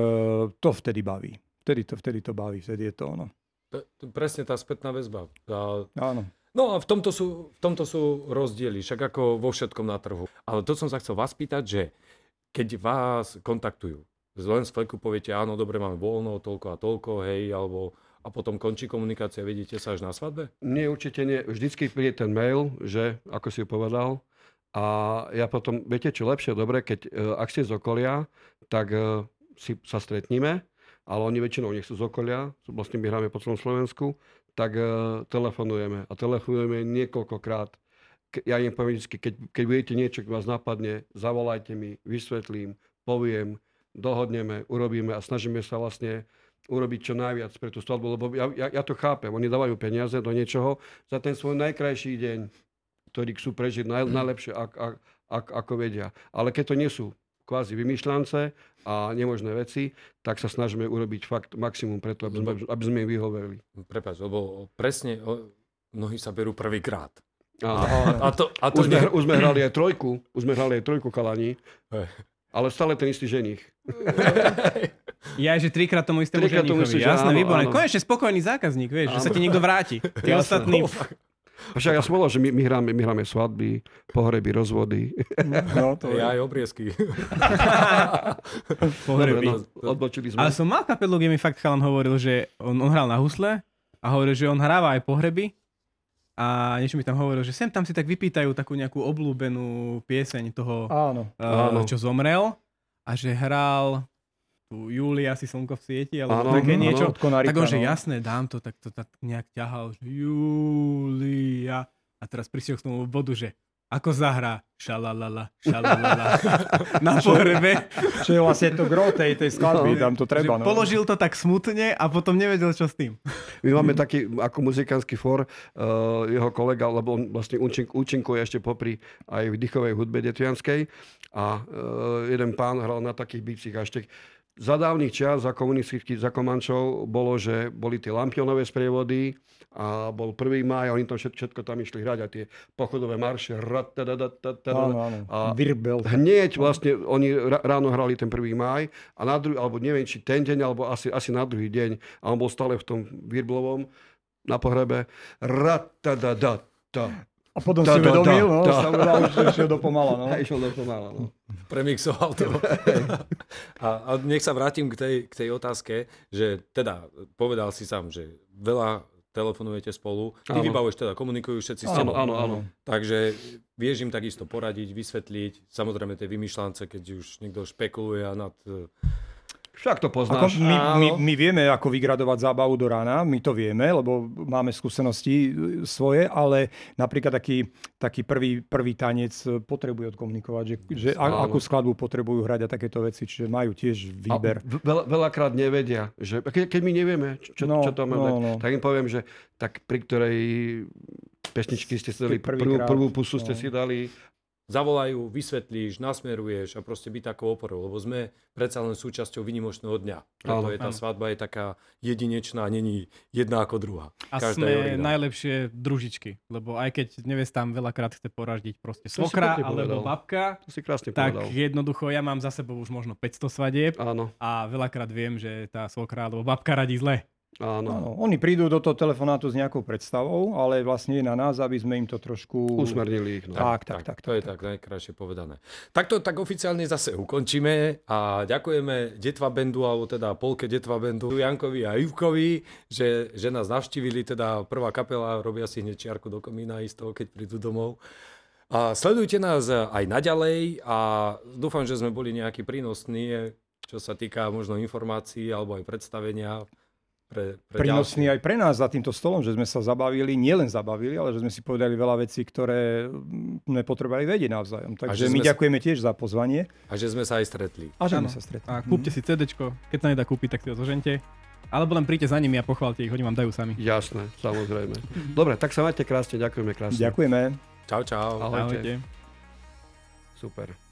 Speaker 2: to vtedy baví. Vtedy to, vtedy to baví, vtedy je to ono.
Speaker 4: To, to, presne tá spätná väzba. A,
Speaker 2: Áno.
Speaker 4: No a v tomto, sú, v tomto sú rozdiely, však ako vo všetkom na trhu. Ale to som sa chcel vás pýtať, že keď vás kontaktujú, len z fleku poviete, áno, dobre, máme voľno, toľko a toľko, hej, alebo a potom končí komunikácia, vidíte sa až na svadbe?
Speaker 3: Nie, určite nie. Vždycky príde ten mail, že, ako si povedal, a ja potom, viete čo, lepšie, dobre, keď, e, ak ste z okolia, tak e, si sa stretníme, ale oni väčšinou nie sú z okolia, vlastne my hráme po celom Slovensku, tak e, telefonujeme. A telefonujeme niekoľkokrát. Ke- Ja im poviem vždy, keď, keď budete niečo, keď vás napadne, zavolajte mi, vysvetlím, poviem, dohodneme, urobíme a snažíme sa vlastne urobiť čo najviac pre tú svadbu, lebo ja, ja, ja to chápem. Oni dávajú peniaze do niečoho za ten svoj najkrajší deň, ktorý chcú prežiť naj, [clears throat] najlepšie, ak, ak, ak, ako vedia. Ale keď to nie sú kvázi vymýšľance a nemožné veci, tak sa snažíme urobiť fakt maximum preto, aby sme, aby sme im vyhoverili.
Speaker 4: Prepač, lebo presne o, mnohí sa berú prvýkrát.
Speaker 3: A,
Speaker 4: A to, a to
Speaker 3: už, sme,
Speaker 4: ne...
Speaker 3: už sme hrali aj trojku, už sme hrali aj trojku kalani, ale stále ten istý ženich. [laughs]
Speaker 5: Ja, že trikrát tomu istému
Speaker 3: Trikrát tomu
Speaker 5: ženichovi.
Speaker 3: istému, že
Speaker 5: Jasné,
Speaker 3: áno,
Speaker 5: výborné.
Speaker 3: áno.
Speaker 5: Konečne spokojný zákazník, vieš, že sa
Speaker 3: Áno.
Speaker 5: ti niekto vráti. Tí ostatní...
Speaker 3: Však ja som že my, my, hráme, my hráme svadby, pohreby, rozvody.
Speaker 2: No, to.
Speaker 4: Ja aj obriezky. [laughs]
Speaker 5: Pohreby.
Speaker 3: Dobre, no, odbočili sme.
Speaker 5: Ale som mal kapelu, kde mi fakt chalan hovoril, že on, on hral na husle a hovoril, že on hráva aj pohreby a niečo mi tam hovoril, že sem tam si tak vypýtajú takú nejakú oblúbenú pieseň toho,
Speaker 2: Áno.
Speaker 5: uh,
Speaker 3: Áno.
Speaker 5: čo zomrel a že hral tu Júlia si slnko v sieti, alebo
Speaker 3: Áno,
Speaker 5: také niečo.
Speaker 2: Konarika,
Speaker 5: Tak on, že
Speaker 2: no.
Speaker 5: jasné, dám to, tak to tak nejak ťahal, že Júlia. A teraz prišiel k tomu bodu, že ako zahrá šalalala, šalalala [laughs] na pohrebe.
Speaker 2: Čo je vlastne to gro tej, tej skladby, tam to treba. No.
Speaker 5: položil to tak smutne a potom nevedel, čo s tým.
Speaker 3: My máme taký, ako muzikánsky for, uh, jeho kolega, lebo on vlastne účink, účinkuje ešte popri aj v dýchovej hudbe detvianskej a uh, jeden pán hral na takých bicích a ešte za dávnych čas, za komunistických, za Komančov, bolo, že boli tie lampionové sprievody a bol 1. máj a oni tam všetko, všetko tam išli hrať a tie pochodové marše. ratadadatatada.
Speaker 2: Áno, áno.
Speaker 3: A-
Speaker 2: Virbel.
Speaker 3: Hneď vlastne oni ráno hrali ten 1. máj a na druhý, alebo neviem, či ten deň, alebo asi, asi na druhý deň a on bol stále v tom Virblovom na pohrebe. Ratadadata.
Speaker 2: A potom
Speaker 3: Da,
Speaker 2: si uvedomil, no,
Speaker 3: da.
Speaker 2: sa že [laughs] išiel do pomala. No.
Speaker 3: A išiel do pomála, no.
Speaker 4: Premixoval to. [laughs] a, a nech sa vrátim k tej, k tej otázke, že teda povedal si sám, že veľa telefonujete spolu, ty
Speaker 3: Áno.
Speaker 4: vybavuješ teda, komunikujú všetci s
Speaker 3: Áno,
Speaker 4: tebou.
Speaker 3: áno, áno.
Speaker 4: Takže vieš im takisto poradiť, vysvetliť, samozrejme tie vymýšľance, keď už niekto špekuluje a nad...
Speaker 3: Však to
Speaker 2: Ako
Speaker 3: poznáš.
Speaker 2: my, my,
Speaker 4: Áno.
Speaker 2: my vieme, ako vygradovať zábavu do rána, my to vieme, lebo máme skúsenosti e, svoje, ale napríklad taký, taký prvý, prvý tanec e, potrebuje odkomunikovať, že, že a, akú skladbu potrebujú hrať a takéto veci, čiže majú tiež výber.
Speaker 3: A veľa, veľakrát nevedia, že keď, keď my nevieme, čo,
Speaker 2: No,
Speaker 3: čo to máme
Speaker 2: no, no.
Speaker 3: tak im poviem, že tak pri ktorej pesničky ste si dali, prvú, prvú pusu ste
Speaker 2: no.
Speaker 3: si dali,
Speaker 4: Zavolajú, vysvetlíš, nasmeruješ a proste byť takou oporou, lebo sme predsa len súčasťou vynimočného dňa. Preto
Speaker 3: Áno.
Speaker 4: je tá
Speaker 5: Áno.
Speaker 4: svadba je taká jedinečná, není jedna ako druhá.
Speaker 5: A
Speaker 4: Každá je
Speaker 5: sme
Speaker 4: originál.
Speaker 5: najlepšie družičky, lebo aj keď nevestám veľakrát chce poraždiť proste
Speaker 3: To si
Speaker 5: svokra alebo
Speaker 3: povedal.
Speaker 5: babka,
Speaker 3: to si krásne
Speaker 5: tak
Speaker 3: povedal.
Speaker 5: jednoducho ja mám za sebou už možno 500 svadieb
Speaker 3: Áno,
Speaker 5: a veľakrát viem, že tá svokra alebo babka radí zle.
Speaker 3: Áno.
Speaker 2: Áno, oni prídu do toho telefonátu s nejakou predstavou, ale vlastne je na nás, aby sme im to trošku...
Speaker 3: Usmernili ich. No.
Speaker 2: Tak, tak, tak.
Speaker 4: To je tak najkrajšie povedané. Takto tak oficiálne zase ukončíme a ďakujeme Detva Bendu, alebo teda polke Detva Bendu, Jankovi a Ivkovi, že, že nás navštívili, teda prvá kapela, robia si hneď čiarku do komína isto, keď prídu domov. A sledujte nás aj naďalej a dúfam, že sme boli nejaký prínosní, čo sa týka možno informácií alebo aj predstavenia pre, pre
Speaker 2: prínosný
Speaker 4: ďalšie.
Speaker 2: aj pre nás za týmto stolom, že sme sa zabavili, nielen zabavili, ale že sme si povedali veľa vecí, ktoré mm, sme potrebovali vedieť navzájom. Takže
Speaker 4: že
Speaker 2: my ďakujeme tiež za pozvanie
Speaker 4: A že sme sa aj stretli.
Speaker 2: a že
Speaker 5: Áno.
Speaker 2: sme sa stretli.
Speaker 5: A kúpte si CDčko, keď sa nedá kúpiť, tak si ho zožente. Alebo len príďte za nimi a pochválte ich, oni vám dajú sami.
Speaker 3: Jasné, samozrejme. Dobre, tak sa majte krásne, ďakujeme krásne.
Speaker 2: Ďakujeme.
Speaker 4: Čau, čau.
Speaker 3: Ahojte.
Speaker 5: Ahojte.
Speaker 3: Super.